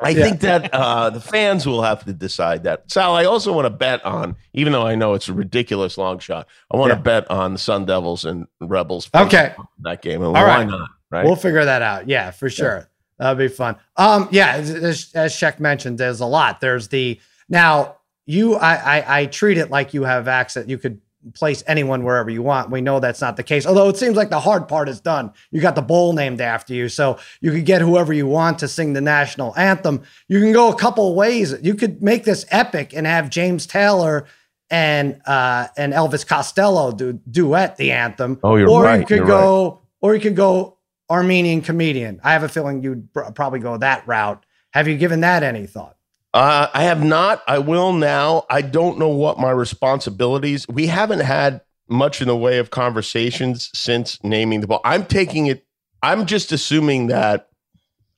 I Yeah. think that uh, the fans will have to decide that. Sal, I also want to bet on, even though I know it's a ridiculous long shot, I want Yeah. to bet on the Sun Devils and Rebels. Okay. that game, and All why right. not? Right? We'll figure that out. Yeah, for sure. That'll be fun. Um, yeah, as, as, as Sheck mentioned, there's a lot. There's the now you I, I I treat it like you have access. You could place anyone wherever you want. We know that's not the case. Although it seems like the hard part is done. You got the bowl named after you, so you could get whoever you want to sing the national anthem. You can go a couple of ways. You could make this epic and have James Taylor and uh, and Elvis Costello do duet the anthem. Oh, you're or right, you could you're go, or you could go Armenian comedian. I have a feeling you'd pr- probably go that route. Have you given that any thought? Uh, I have not. I will now. I don't know what my responsibilities. We haven't had much in the way of conversations since naming the ball. I'm taking it. I'm just assuming that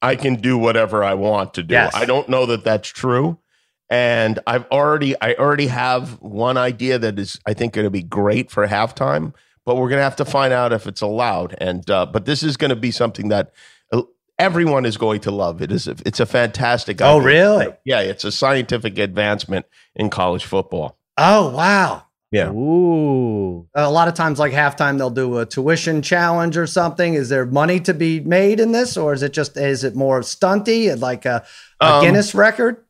I can do whatever I want to do. Yes. I don't know that that's true. And I've already, I already have one idea that is, I think, going to be great for halftime. But we're going to have to find out if it's allowed. And uh, but this is going to be something that everyone is going to love. It is. It's a fantastic. Oh, idea. really? Yeah, it's a scientific advancement in college football. Oh, wow. Yeah. Ooh. A lot of times, like halftime, they'll do a tuition challenge or something. Is there money to be made in this, or is it just is it more stunty, like a, a Um, Guinness record?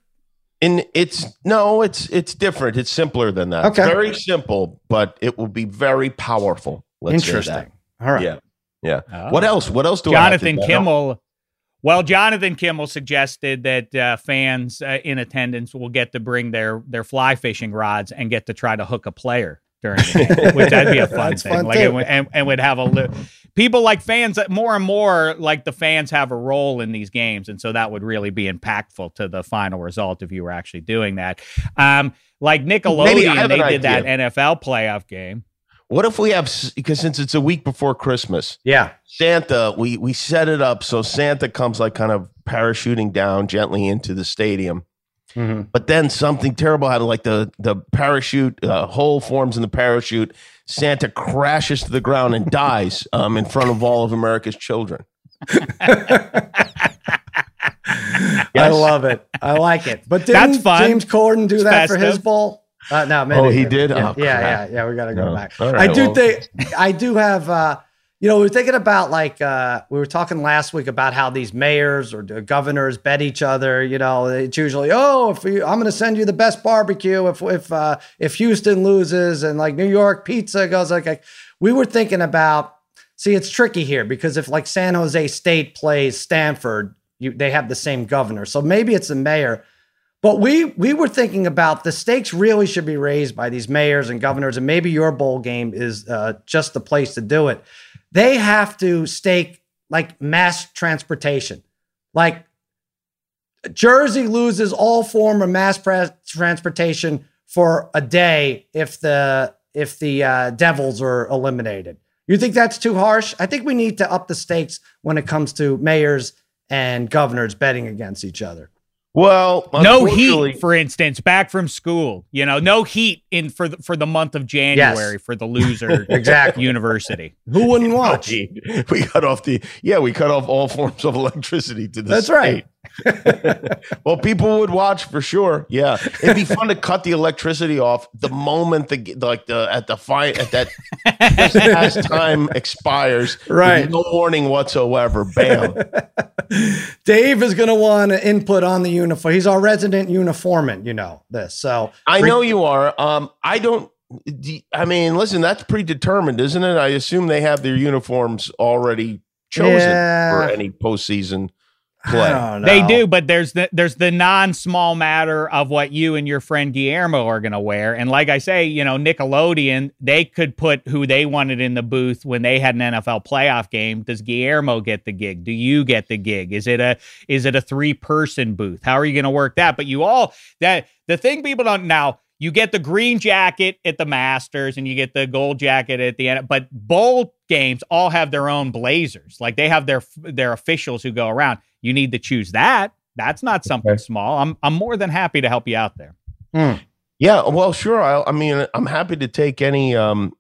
And it's no, it's it's different. It's simpler than that. Okay. Very simple, but it will be very powerful. Let's say that. Interesting. All right. Yeah. Yeah. Oh. What else? What else do I have to Jonathan? I don't- Kimmel. Well, Jonathan Kimmel suggested that uh, fans uh, in attendance will get to bring their their fly fishing rods and get to try to hook a player during the game, [laughs] which that'd be a fun thing. fun like, too. it would- and, and would have a li- people like fans that more and more like the fans have a role in these games, and so that would really be impactful to the final result if you were actually doing that. Um, like Nickelodeon, they an did that. NFL playoff game. What if we have because since it's a week before Christmas, Yeah. Santa, we we set it up so Santa comes like kind of parachuting down gently into the stadium. Mhm. But then something terrible happened, like the the parachute uh, hole forms in the parachute. Santa crashes to the ground and dies um, in front of all of America's children. [laughs] I love it. I like it. But didn't That's fun. James Corden do It's that for his festive. bowl? Uh, no, maybe. Oh, he did? Yeah, Oh, yeah, yeah, yeah. We got to go No. back. All I do well. think I do have. uh You know, we were thinking about like uh we were talking last week about how these mayors or the governors bet each other. You know, it's usually oh, if you, I'm going to send you the best barbecue if if uh if Houston loses and like New York pizza goes like, like we were thinking about. See, it's tricky here because if like San Jose State plays Stanford, you, they have the same governor. So maybe it's the mayor. But we we were thinking about the stakes really should be raised by these mayors and governors, and maybe your bowl game is uh, just the place to do it. They have to stake like mass transportation, like Jersey loses all form of mass transportation for a day if the if the uh, Devils are eliminated. You think that's too harsh? I think we need to up the stakes when it comes to mayors and governors betting against each other. Well, no heat, for instance, back from school. You know, no heat in for the, for the month of January for the loser [laughs] Exactly. university. Who wouldn't watch? gee. [laughs] We cut off the yeah, we cut off all forms of electricity to the That's right. [laughs] well, people would watch for sure. Yeah, it'd be fun to cut the electricity off the moment the like the at the fine at that as [laughs] time expires. Right. no warning whatsoever. Bam. [laughs] Dave is going to want to input on the uniform. He's our resident uniformant, you know this. So I know you are. Um, I don't. I mean, listen, that's predetermined, isn't it? I assume they have their uniforms already chosen Yeah. for any postseason I play. don't They do, but there's the there's the non small matter of what you and your friend Guillermo are going to wear. And like I say, you know, Nickelodeon, they could put who they wanted in the booth when they had an NFL playoff game. Does Guillermo get the gig? Do you get the gig? Is it a is it a three person booth? How are you going to work that? But you all that the thing people don't now. You get the green jacket at the Masters and you get the gold jacket at the end. But bowl games all have their own blazers. Like they have their their officials who go around. You need to choose that. That's not something small. I'm I'm more than happy to help you out there. Yeah, well, sure. I, I mean, I'm happy to take any um,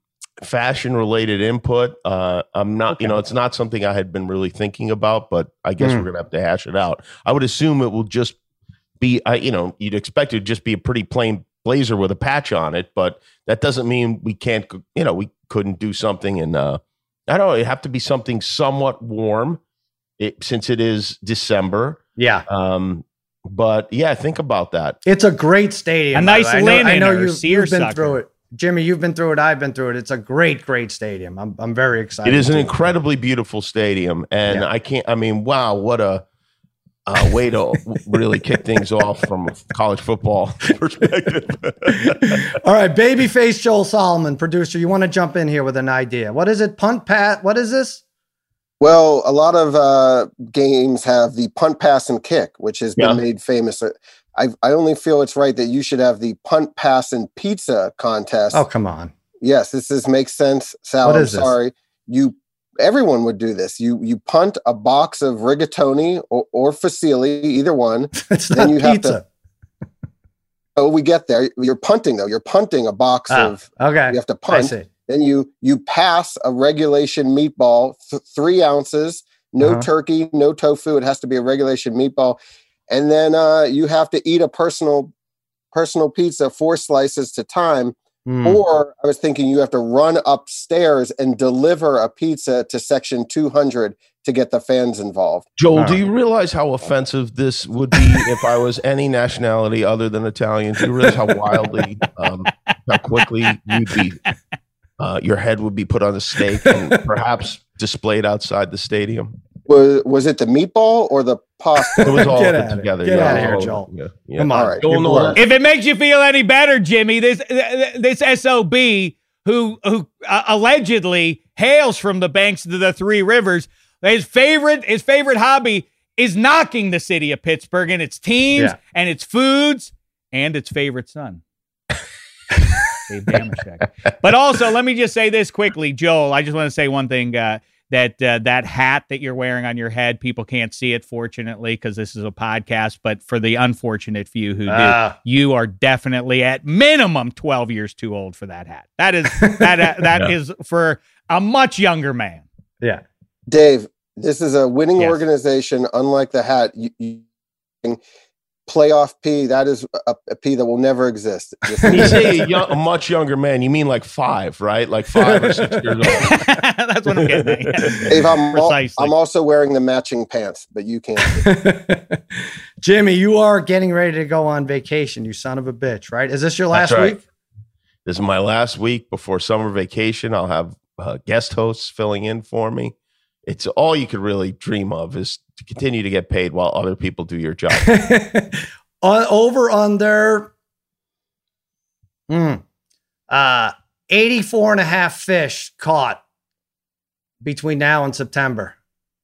fashion related input. Uh, I'm not, you know, it's not something I had been really thinking about, but I guess Hmm. we're gonna have to hash it out. I would assume it will just be, I, you know, you'd expect it to just be a pretty plain blazer with a patch on it, but that doesn't mean we can't, you know, we couldn't do something. And uh, I don't know, it have to be something somewhat warm, it, since it is December. Yeah. Um, but yeah, think about that. It's a great stadium. A nice way. I know, I linen know you, you've been seersucker. through it. Jimmy, you've been through it. I've been through it. It's a great, great stadium. I'm, I'm very excited. It is an incredibly beautiful stadium, and Yeah. I can't. I mean, wow, what a uh, way to really kick things off from a college football [laughs] perspective. All right, babyface Joel Solomon, producer. You want to jump in here with an idea? What is it? Punt, pat? What is this? Well, a lot of uh, games have the punt, pass, and kick, which has been Yeah. made famous. I, I only feel it's right that you should have the punt, pass, and pizza contest. Oh, come on. Yes, this is makes sense. Sal, What I'm is this? sorry. You everyone would do this. You you punt a box of rigatoni or, or fusilli, either one. [laughs] It's Then not you have pizza. Oh, we get there. You're punting though. You're punting a box Ah, of. okay. You have to punt. Then you you pass a regulation meatball, th- three ounces, no Uh-huh. turkey, no tofu. It has to be a regulation meatball, and then uh, you have to eat a personal personal pizza, four slices to time. Hmm. Or I was thinking you have to run upstairs and deliver a pizza to section 200 to get the fans involved. Joel, All do you realize how offensive this would be if I was any nationality other than Italian? Do you realize how wildly, um, how quickly you'd be, uh, your head would be put on a stake and perhaps displayed outside the stadium? Was, was it the meatball or the pasta? [laughs] It was all [laughs] Get put outta- together. get yeah, outta here, Joel. Yeah, yeah. Come on. All right. You Nolan. blow it. If it makes you feel any better, Jimmy, this this sob who who uh, allegedly hails from the banks of the Three Rivers, his favorite his favorite hobby is knocking the city of Pittsburgh and its teams Yeah. and its foods and its favorite son. [laughs] Dave Dameshek. But also, let me just say this quickly, Joel. I just want to say one thing. Uh, that uh, that hat that you're wearing on your head, people can't see it, fortunately, because this is a podcast. But for the unfortunate few who do, Ah. you are definitely at minimum 12 years too old for that hat. That is [laughs] that uh, that Yeah. is for a much younger man. Yeah. Dave, this is a winning Yes. organization. Unlike the hat, you, you playoff P. That is a, a P that will never exist. [laughs] You say a, [laughs] young, a much younger man, you mean like five, right? Like five or six years old. [laughs] That's what I'm getting at. Dave, I'm, al- Precisely. I'm also wearing the matching pants, but you can't. Jimmy, you are getting ready to go on vacation, you son of a bitch, right? Is this your last That's right. week? This is my last week before summer vacation. I'll have uh, guest hosts filling in for me. It's all you could really dream of is to continue to get paid while other people do your job. [laughs] On over under hmm, uh 84 and a half fish caught between now and September.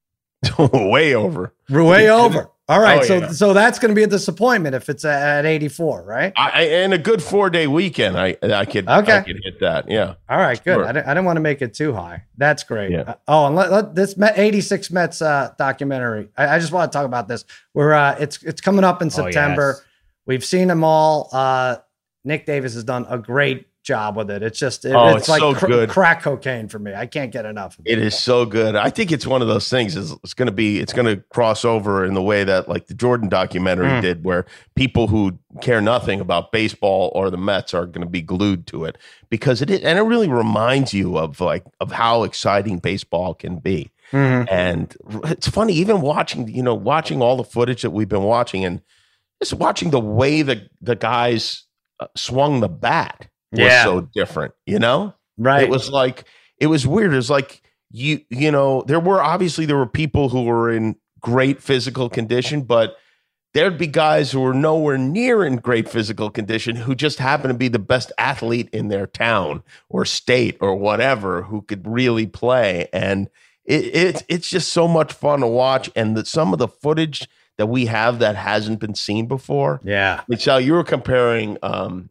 [laughs] Way over. Way over. All right, Oh, so yeah. so that's going to be a disappointment if it's at 84, right? I, and a good four day weekend. I I could Okay. I could hit that. Yeah. All right, good. Sure. I, didn't, I didn't want to make it too high. That's great. Yeah. Uh, oh, and let, let, this Met, 86 Mets uh, documentary. I, I just want to talk about this. We're uh, it's it's coming up in Oh, September. yes. We've seen them all. Uh, Nick Davis has done a great job with it. It's just it- Oh, it's, it's like so cr- good. crack cocaine for me. I can't get enough. Of it. It is so good. I think it's one of those things. Is it's going to be. It's going to cross over in the way that like the Jordan documentary Mm. did, where people who care nothing about baseball or the Mets are going to be glued to it because it and it really reminds you of like of how exciting baseball can be. Mhm. And it's funny, even watching, you know, watching all the footage that we've been watching and just watching the way the the guys uh, swung the bat was Yeah. so different, you know? Right. It was like it was weird. It was like you you know, there were obviously there were people who were in great physical condition, but there'd be guys who were nowhere near in great physical condition who just happened to be the best athlete in their town or state or whatever who could really play and it, it it's just so much fun to watch and that some of the footage that we have that hasn't been seen before yeah. Michelle, you were comparing um,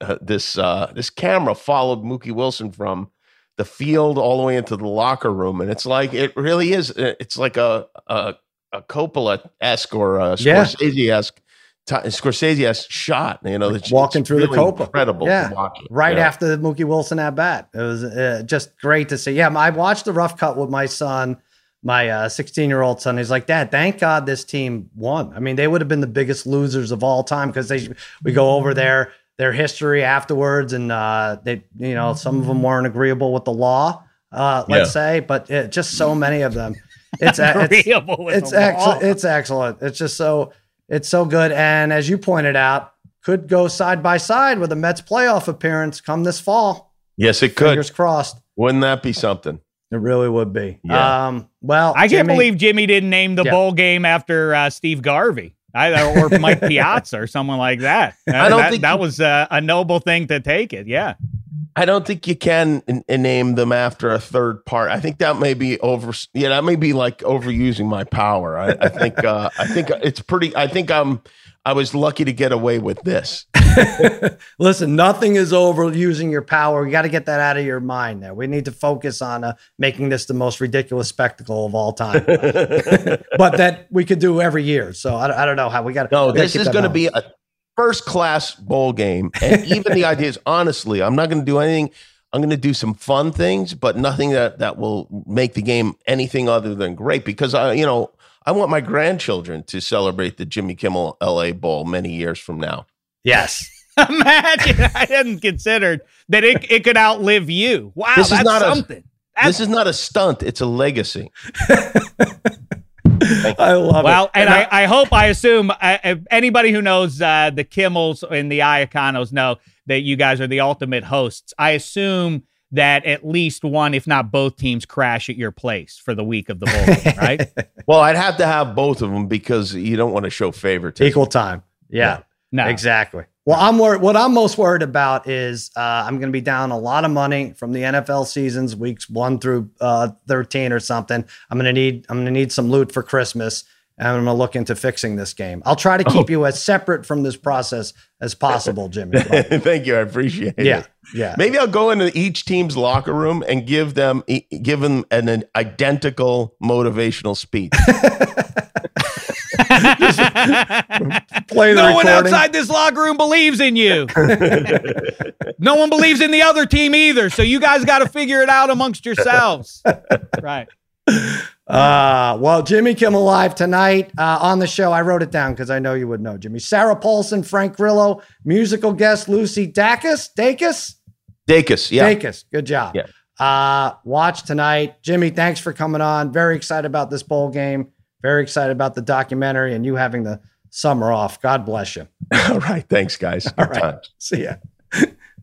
uh, this uh, this camera followed Mookie Wilson from the field all the way into the locker room, and it's like it really is. uh, It's like a a, a Coppola esque or a Scorsese esque. Scorsese esque shot, you know, it's Walking it's through the really Coppola. incredible Yeah. to watch. it. right Yeah. after the Mookie Wilson at bat. It was uh, just great to see. Yeah, I watched the rough cut with my son, my 16 year old son. He's like, Dad, thank God this team won. I mean, they would have been the biggest losers of all time because they we go over their their history afterwards, and uh, they you know some of them weren't agreeable with the law, uh, let's say, but it, just so many of them. It's [laughs] it's, Agreeable with it's the law. excellent. It's excellent. It's just so it's so good. And as you pointed out, could go side by side with a Mets playoff appearance come this fall. Yes, it could. Fingers crossed. Wouldn't that be something? It really would be. Yeah. Um, well, I can't believe Jimmy didn't name the Yeah. bowl game after uh, Steve Garvey. I, or Mike Piazza or someone like that. [laughs] I don't that, think that was uh, a noble thing to take it. Yeah. I don't think you can n- name them after a third part. I think that may be over. Yeah, that may be like overusing my power. I, I think. Uh, I think it's pretty. I think I'm. I was lucky to get away with this. [laughs] Listen, nothing is over using your power. You got to get that out of your mind. There, we need to focus on uh, making this the most ridiculous spectacle of all time, [laughs] but that we could do every year. So I, I don't know how we got. No, this is going to be a first class bowl game, and even the idea is [laughs] honestly, I'm not going to do anything. I'm going to do some fun things, but nothing that that will make the game anything other than great. Because I, you know, I want my grandchildren to celebrate the Jimmy Kimmel L.A. Bowl many years from now. yes. [laughs] Imagine I hadn't considered that it, it could outlive you. Wow, This is that's not a- something. This is not a stunt; it's a legacy. [laughs] I love well, it. and I, I hope, I assume, uh, if anybody who knows uh, the Kimmels and the Iaconos know that you guys are the ultimate hosts. I assume that at least one, if not both teams, crash at your place for the week of the bowl game, [laughs] right? Well, I'd have to have both of them because you don't want to show favoritism. equal time. Yeah. No. Exactly. Well, I'm worried. What I'm most worried about is uh, I'm going to be down a lot of money from the NFL seasons, weeks one through uh, 13 or something. I'm going to need I'm going to need some loot for Christmas, and I'm going to look into fixing this game. I'll try to Oh. keep you as separate from this process as possible, [laughs] Jimmy. [laughs] Thank you, I appreciate yeah, it. yeah. Yeah. Maybe I'll go into each team's locker room and give them give them an, an identical motivational speech. [laughs] Play the no one outside this locker room believes in you. no one believes in the other team either. So you guys got to figure it out amongst yourselves. right. Uh, well, Jimmy Kimmel Live tonight uh, on the show. I wrote it down because I know you would know, Jimmy. Sarah Paulson, Frank Grillo, musical guest Lucy Dacus. Dacus? Dacus, yeah. Dacus. Good job. Yeah. Uh, watch tonight. Jimmy, thanks for coming on. Very excited about this bowl game. Very excited about the documentary and you having the summer off. God bless you. [laughs] All right, thanks, guys. [laughs] All Good right. times. See ya. [laughs]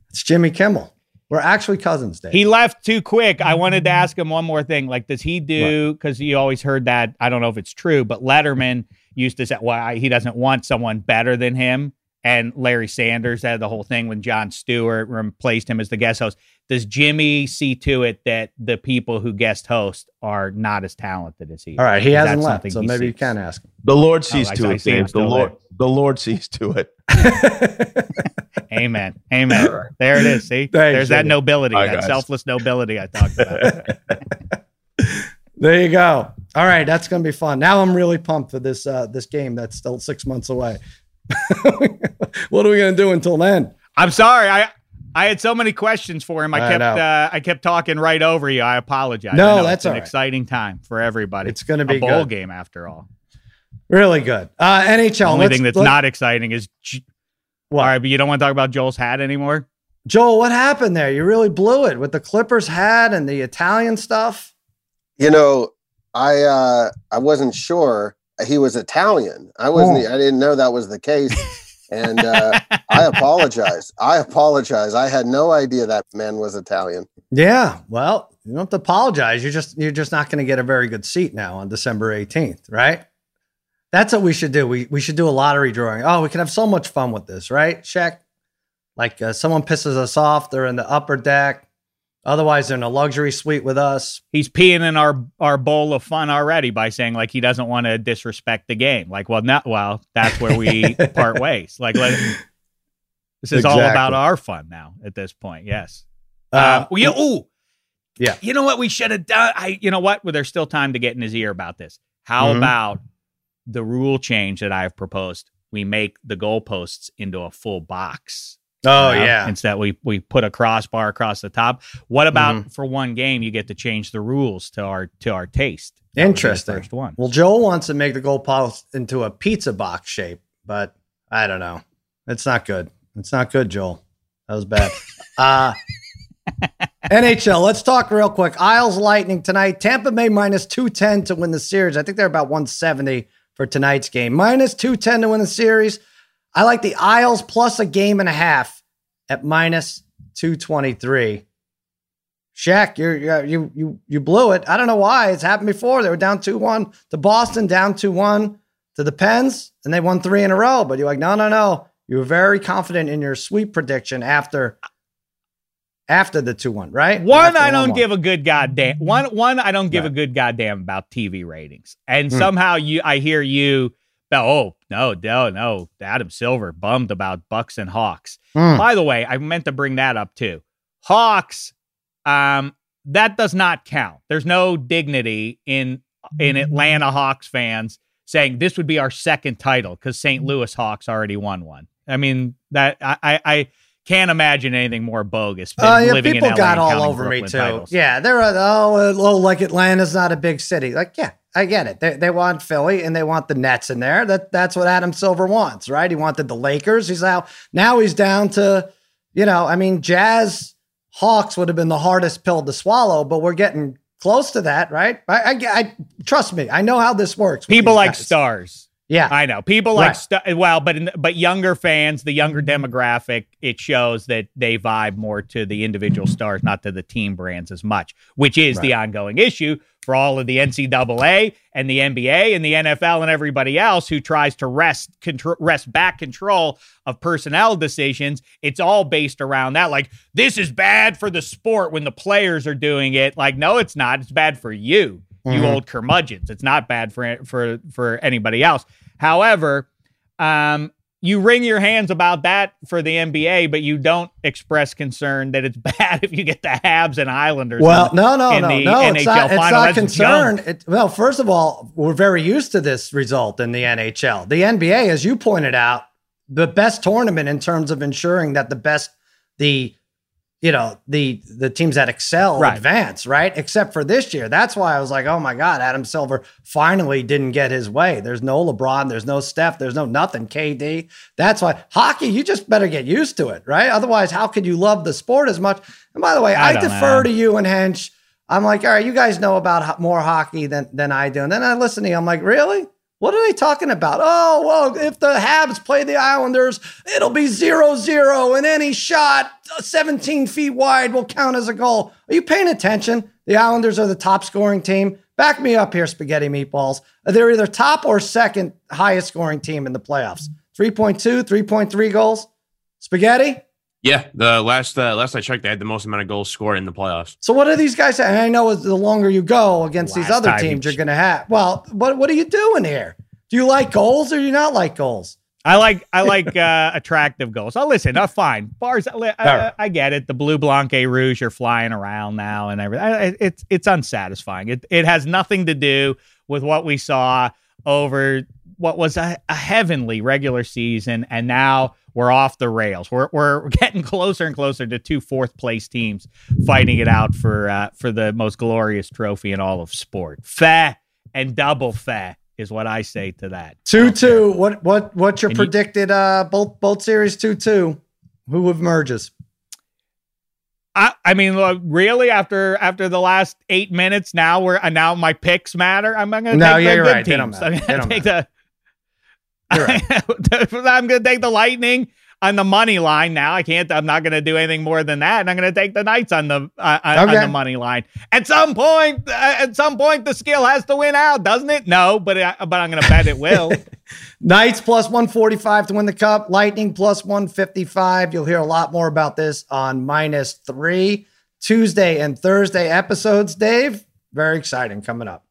it's Jimmy Kimmel. We're actually cousins, Dave. He left too quick. I wanted to mm-hmm. ask him one more thing. Like, does he do? Because you always heard that. I don't know if it's true, but Letterman used to say, "Well, he doesn't want someone better than him." And Larry Sanders had the whole thing when Jon Stewart replaced him as the guest host. Does Jimmy see to it that the people who guest host are not as talented as he? All right. He Is hasn't left. So he maybe you can ask him. The Lord sees Oh, to it, see him Dave. The Lord, there. the Lord sees to it. [laughs] Amen. Amen. There it is. See, Thanks, there's that nobility, Bye, that guys. selfless nobility I talked about. [laughs] There you go. All right, that's gonna be fun. Now I'm really pumped for this uh, this game that's still six months away. [laughs] what are we gonna do until then? I'm sorry. I I had so many questions for him. I, I kept uh, I kept talking right over you. I apologize. No, I know that's it's an all right. exciting time for everybody. It's gonna be a bowl good. game after all. Really good. Uh, NHL. The only thing that's let- not exciting is. J- What? All right, but you don't want to talk about Joel's hat anymore. Joel. What happened there? You really blew it with the Clippers hat and the Italian stuff. You know, I uh I wasn't sure he was Italian. I wasn't. I didn't know that was the case, [laughs] and uh, I [laughs] apologize. I apologize. I had no idea that man was Italian. Yeah. Well, you don't have to apologize. You're just you're just not going to get a very good seat now on December 18th, right? That's what we should do. We we should do a lottery drawing. Oh, we can have so much fun with this, right, Shaq? Like uh, someone pisses us off, they're in the upper deck. Otherwise, they're in a luxury suite with us. He's peeing in our our bowl of fun already by saying like he doesn't want to disrespect the game. Like, well, not well. That's where we [laughs] part ways. Like, let, this is all about our fun now at this point. Yes. Uh, um, well, you, ooh, Yeah. You know what we should have done? I, you know what? Well, there's still time to get in his ear about this. How Mhm. about the rule change that I've proposed? We make the goalposts into a full box. Oh you know, yeah, Instead, we we put a crossbar across the top. What about Mm-hmm. for one game? You get to change the rules to our to our taste. That Interesting. First one. Well, Joel wants to make the goalpost into a pizza box shape, but I don't know. It's not good. It's not good, Joel. That was bad. [laughs] uh, NHL, let's talk real quick. Isles Lightning tonight. Tampa Bay minus 210 to win the series. I think they're about 170 for tonight's game. Minus 210 to win the series. I like the Isles plus a game and a half at minus 223. Shaq, you're, you you you blew it. I don't know why. It's happened before. They were down 2 1 to Boston, down 2 1 to the Pens, and they won three in a row. But you're like, no, no, no. You were very confident in your sweep prediction after after the 2 1, right? One, I don't 1-1. give a good goddamn. One, one, I don't give Right. a good goddamn about TV ratings. And Hmm. somehow you, I hear you. Oh no, no, no! Adam Silver bummed about Bucks and Hawks. Hmm. By the way, I meant to bring that up too. Hawks, um, that does not count. There's no dignity in in Atlanta Hawks fans saying this would be our second title because St. Louis Hawks already won one. I mean that I I, I can't imagine anything more bogus. than Oh yeah, living in people got all over me too. titles. Yeah, they're uh, oh, uh, oh, like Atlanta's not a big city. Like, yeah, I get it. They, they want Philly and they want the Nets in there. That that's what Adam Silver wants, right? He wanted the Lakers. He's now now he's down to, you know, I mean, Jazz Hawks would have been the hardest pill to swallow, but we're getting close to that, right? I, I, I trust me, I know how this works. People like guys. stars. Yeah, I know people like Right. well, but in, but younger fans, the younger mm-hmm. demographic, it shows that they vibe more to the individual mm-hmm. stars, not to the team brands as much, which is the ongoing issue for all of the NCAA and the NBA and the NFL and everybody else who tries to wrest control, wrest back control of personnel decisions. It's all based around that. Like this is bad for the sport when the players are doing it. Like no, it's not. It's bad for you you Mhm. old curmudgeons. It's not bad for for for anybody else. However, um, you wring your hands about that for the NBA, but you don't express concern that it's [laughs] bad if you get the Habs and Islanders. Well, in, no, no, in no, the no. NHL It's not, it's not concern. It, well, first of all, we're very used to this result in the NHL. The NBA, as you pointed out, the best tournament in terms of ensuring that the best, the you know the the teams that excel Right. advance, right? Except for this year. That's why I was like, oh my god, Adam Silver finally didn't get his way. There's no LeBron, there's no Steph, there's no nothing. KD. That's why hockey. You just better get used to it, right? Otherwise, how could you love the sport as much? And by the way, I I, defer know. to you and Hench. I'm like, all right, you guys know about more hockey than than I do. And then I listen to you. I'm like, really? What are they talking about? Oh, well, if the Habs play the Islanders, it'll be 0 0, and any shot uh, 17 feet wide will count as a goal. Are you paying attention? The Islanders are the top scoring team. Back me up here, spaghetti meatballs. They're either top or second highest scoring team in the playoffs. 3.2, 3.3 goals. Spaghetti? Yeah, the last uh, last I checked, they had the most amount of goals scored in the playoffs. So what are these guys saying? And I know the longer you go against these other teams, you- you're going to have. Well, what what are you doing here? Do you like goals or do you not like goals? I like I like [laughs] uh, attractive goals. Oh, listen, uh, fine. Bars, I, I, I get it. The blue Blanc et Rouge are flying around now and everything. I- I- It's it's unsatisfying. It it has nothing to do with what we saw over what was a, a heavenly regular season, and now we're off the rails. We're we're [laughs] getting closer and closer to two fourth place teams fighting it out for uh, for the most glorious trophy in all of sport. Fa and double fa is what I say to that. Two two. What what what's your And you- predicted? Uh, both both series two two. Who emerges? I, I mean, look, really, after after the last eight minutes, now we're uh, now my picks matter. I'm going to No, take yeah, the you're good right. Teams. I'm going to take the. You're [laughs] I'm going to take the Lightning on the money line. Now I can't. I'm not going to do anything more than that. And I'm going to take the Knights on the uh, on the money line. At some point, uh, at some point, the skill has to win out, doesn't it? No, but uh, but I'm going to bet it will. [laughs] Knights plus 145 to win the cup. Lightning plus 155. You'll hear a lot more about this on minus three Tuesday and Thursday episodes, Dave. Very exciting coming up.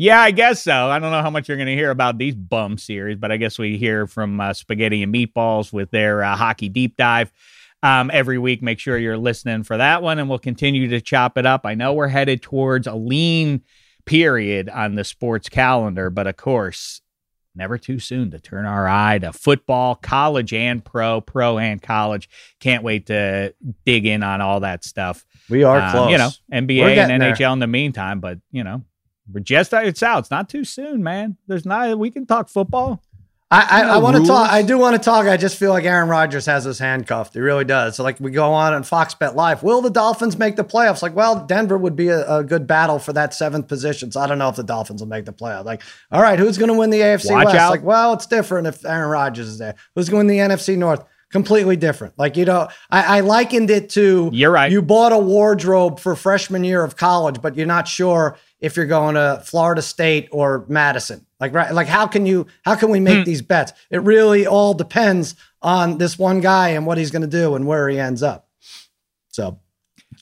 Yeah, I guess so. I don't know how much you're going to hear about these bum series, but I guess we hear from uh, Spaghetti and Meatballs with their uh, hockey deep dive um, every week. Make sure you're listening for that one, and we'll continue to chop it up. I know we're headed towards a lean period on the sports calendar, but of course, never too soon to turn our eye to football, college and pro, pro and college. Can't wait to dig in on all that stuff. We are Um, close. You know, NBA and there. NHL in the meantime, but you know, we're just uh, it's out. It's not too soon, man. There's not. We can talk football. I, I, I want to talk. I do want to talk. I just feel like Aaron Rodgers has us handcuffed. He really does. So, like, we go on and Fox Bet Live. Will the Dolphins make the playoffs? Like, well, Denver would be a, a good battle for that seventh position. So, I don't know if the Dolphins will make the playoffs. Like, all right, who's going to win the AFC Watch West? out. Like, well, it's different if Aaron Rodgers is there. Who's going to win the NFC North? Completely different. Like, you know, I, I likened it to You're right. You bought a wardrobe for freshman year of college, but you're not sure if you're going to Florida State or Madison. Like right, like how can you how can we Hmm. make these bets? It really all depends on this one guy and what he's going to do and where he ends up. So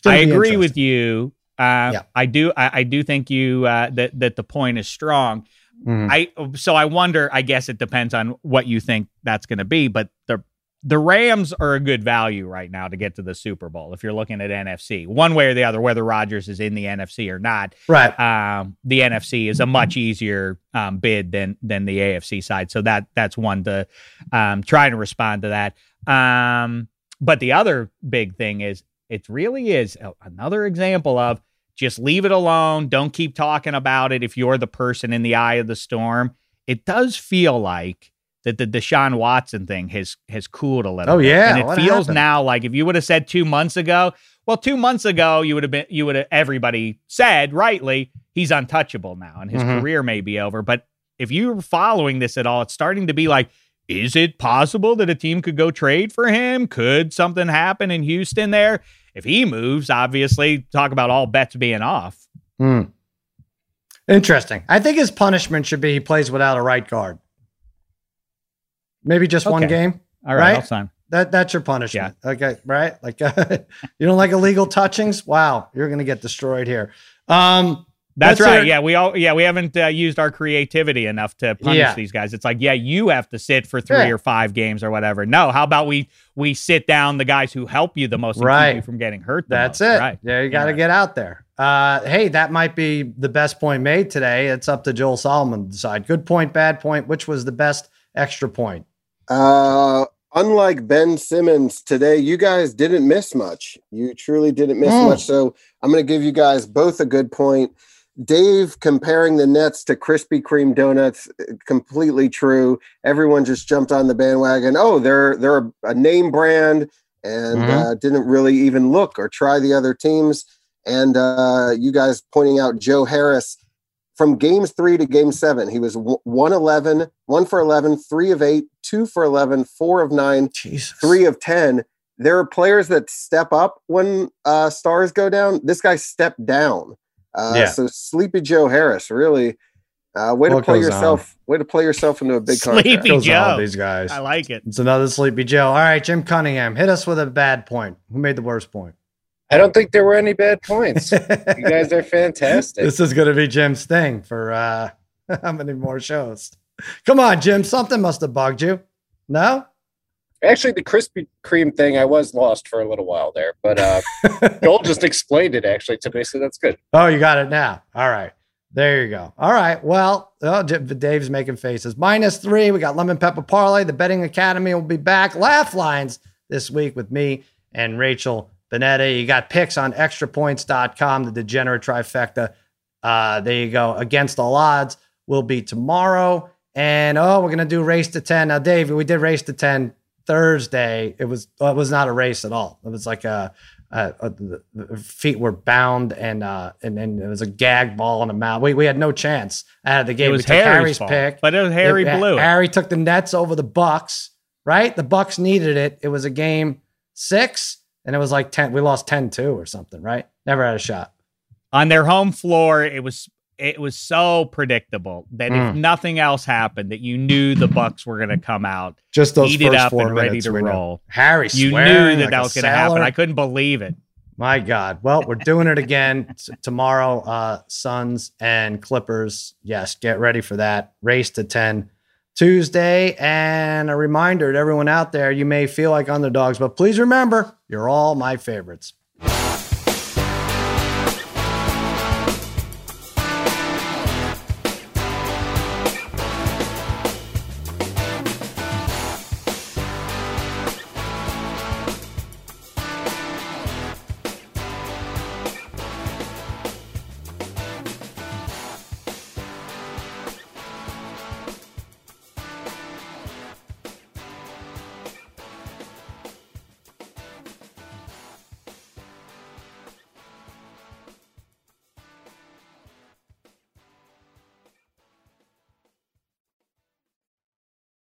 I agree with you. Uh, Yeah. I do. I, I do think you uh, that that the point is strong. Mhm. I so I wonder. I guess it depends on what you think that's going to be. But the the Rams are a good value right now to get to the Super Bowl. If you're looking at NFC, one way or the other, whether Rodgers is in the NFC or not, right. um, the NFC is a much easier um, bid than than the AFC side. So that that's one to um, try to respond to that. Um, but the other big thing is it really is a- another example of just leave it alone. Don't keep talking about it. If you're the person in the eye of the storm, it does feel like that the Deshaun Watson thing has has cooled a little. Oh, bit. yeah. and it What feels happened? now like if you would have said two months ago, well, two months ago you would have been you would have everybody said rightly he's untouchable now and his Mhm. career may be over. But if you're following this at all, it's starting to be like, is it possible that a team could go trade for him? Could something happen in Houston there? If he moves, obviously, talk about all bets being off. Hmm. Interesting. I think his punishment should be he plays without a right guard. Maybe just one game. All right, Right? I'll. That that's your punishment. Yeah. Okay, right? Like [laughs] you don't like illegal touchings? Wow, you're gonna get destroyed here. Um, That's Let's right. hear- Yeah, we all yeah we haven't uh, used our creativity enough to punish Yeah. these guys. It's like yeah, you have to sit for three Yeah. or five games or whatever. No, how about we we sit down the guys who help you the most and Right. keep you from getting hurt. That's most. it. Right. Yeah, you got to Yeah. get out there. Uh, hey, that might be the best point made today. It's up to Joel Solomon to decide. Good point, bad point. Which was the best extra point? Uh, unlike Ben Simmons today, you guys didn't miss much. You truly didn't miss Mm. much. So I'm going to give you guys both a good point. Dave comparing the Nets to Krispy Kreme donuts, uh, completely true. Everyone just jumped on the bandwagon. Oh, they're they're a, a name brand, and Mhm. uh, didn't really even look or try the other teams. And uh, you guys pointing out Joe Harris from games three to game seven, he was w- 111, one for 11, three of eight, two for 11, four of nine, Jesus. three of 10. There are players that step up when uh, stars go down. This guy stepped down. Uh, Yeah. So Sleepy Joe Harris, really, uh, way to play goes yourself, way to play yourself into a big contract. Sleepy Goes on with Joe. These guys. I like it. It's another sleepy Joe. All right, Jim Cunningham, hit us with a bad point. Who made the worst point? I don't think there were any bad points. you [laughs] guys are fantastic. This is going to be Jim's thing for uh, [laughs] how many more shows? Come on, Jim. Something must have bugged you. No? Actually, the Krispy Kreme thing, I was lost for a little while there, but uh, [laughs] Joel just explained it actually to me, so that's good. Oh, you got it now. All right. There you go. All right. Well, oh, Dave's making faces. Minus three. We got Lemon Pepper Parlay. The Betting Academy will be back. Laugh lines this week with me and Rachel Bonnetta. You got picks on extrapoints.com, the degenerate trifecta. Uh, there you go. Against all odds will be tomorrow. And oh, we're gonna do race to 10. Now, Dave, we did race to 10 Thursday. It was well, it was not a race at all. It was like a uh, uh, the, feet were bound and uh and then it was a gag ball in the mouth. We, we had no chance out of the game. It was we took Harry's, Harry's fault, pick. but it was Harry It- blew it. Harry took the Nets over the Bucks. Right, the Bucks needed it. It was a game six, and it was like ten. We lost 10-2 or something. Right, never had a shot. on their home floor it was it was so predictable that if Mm. nothing else happened that you knew the bucks were going to come out Just those eat it up four and ready to roll Harry, you knew that like that was going to happen i couldn't believe it My God. Well, we're doing it again t- tomorrow. Uh, Suns and Clippers. Yes, get ready for that. Race to 10 Tuesday. And a reminder to everyone out there you may feel like underdogs, but please remember, you're all my favorites.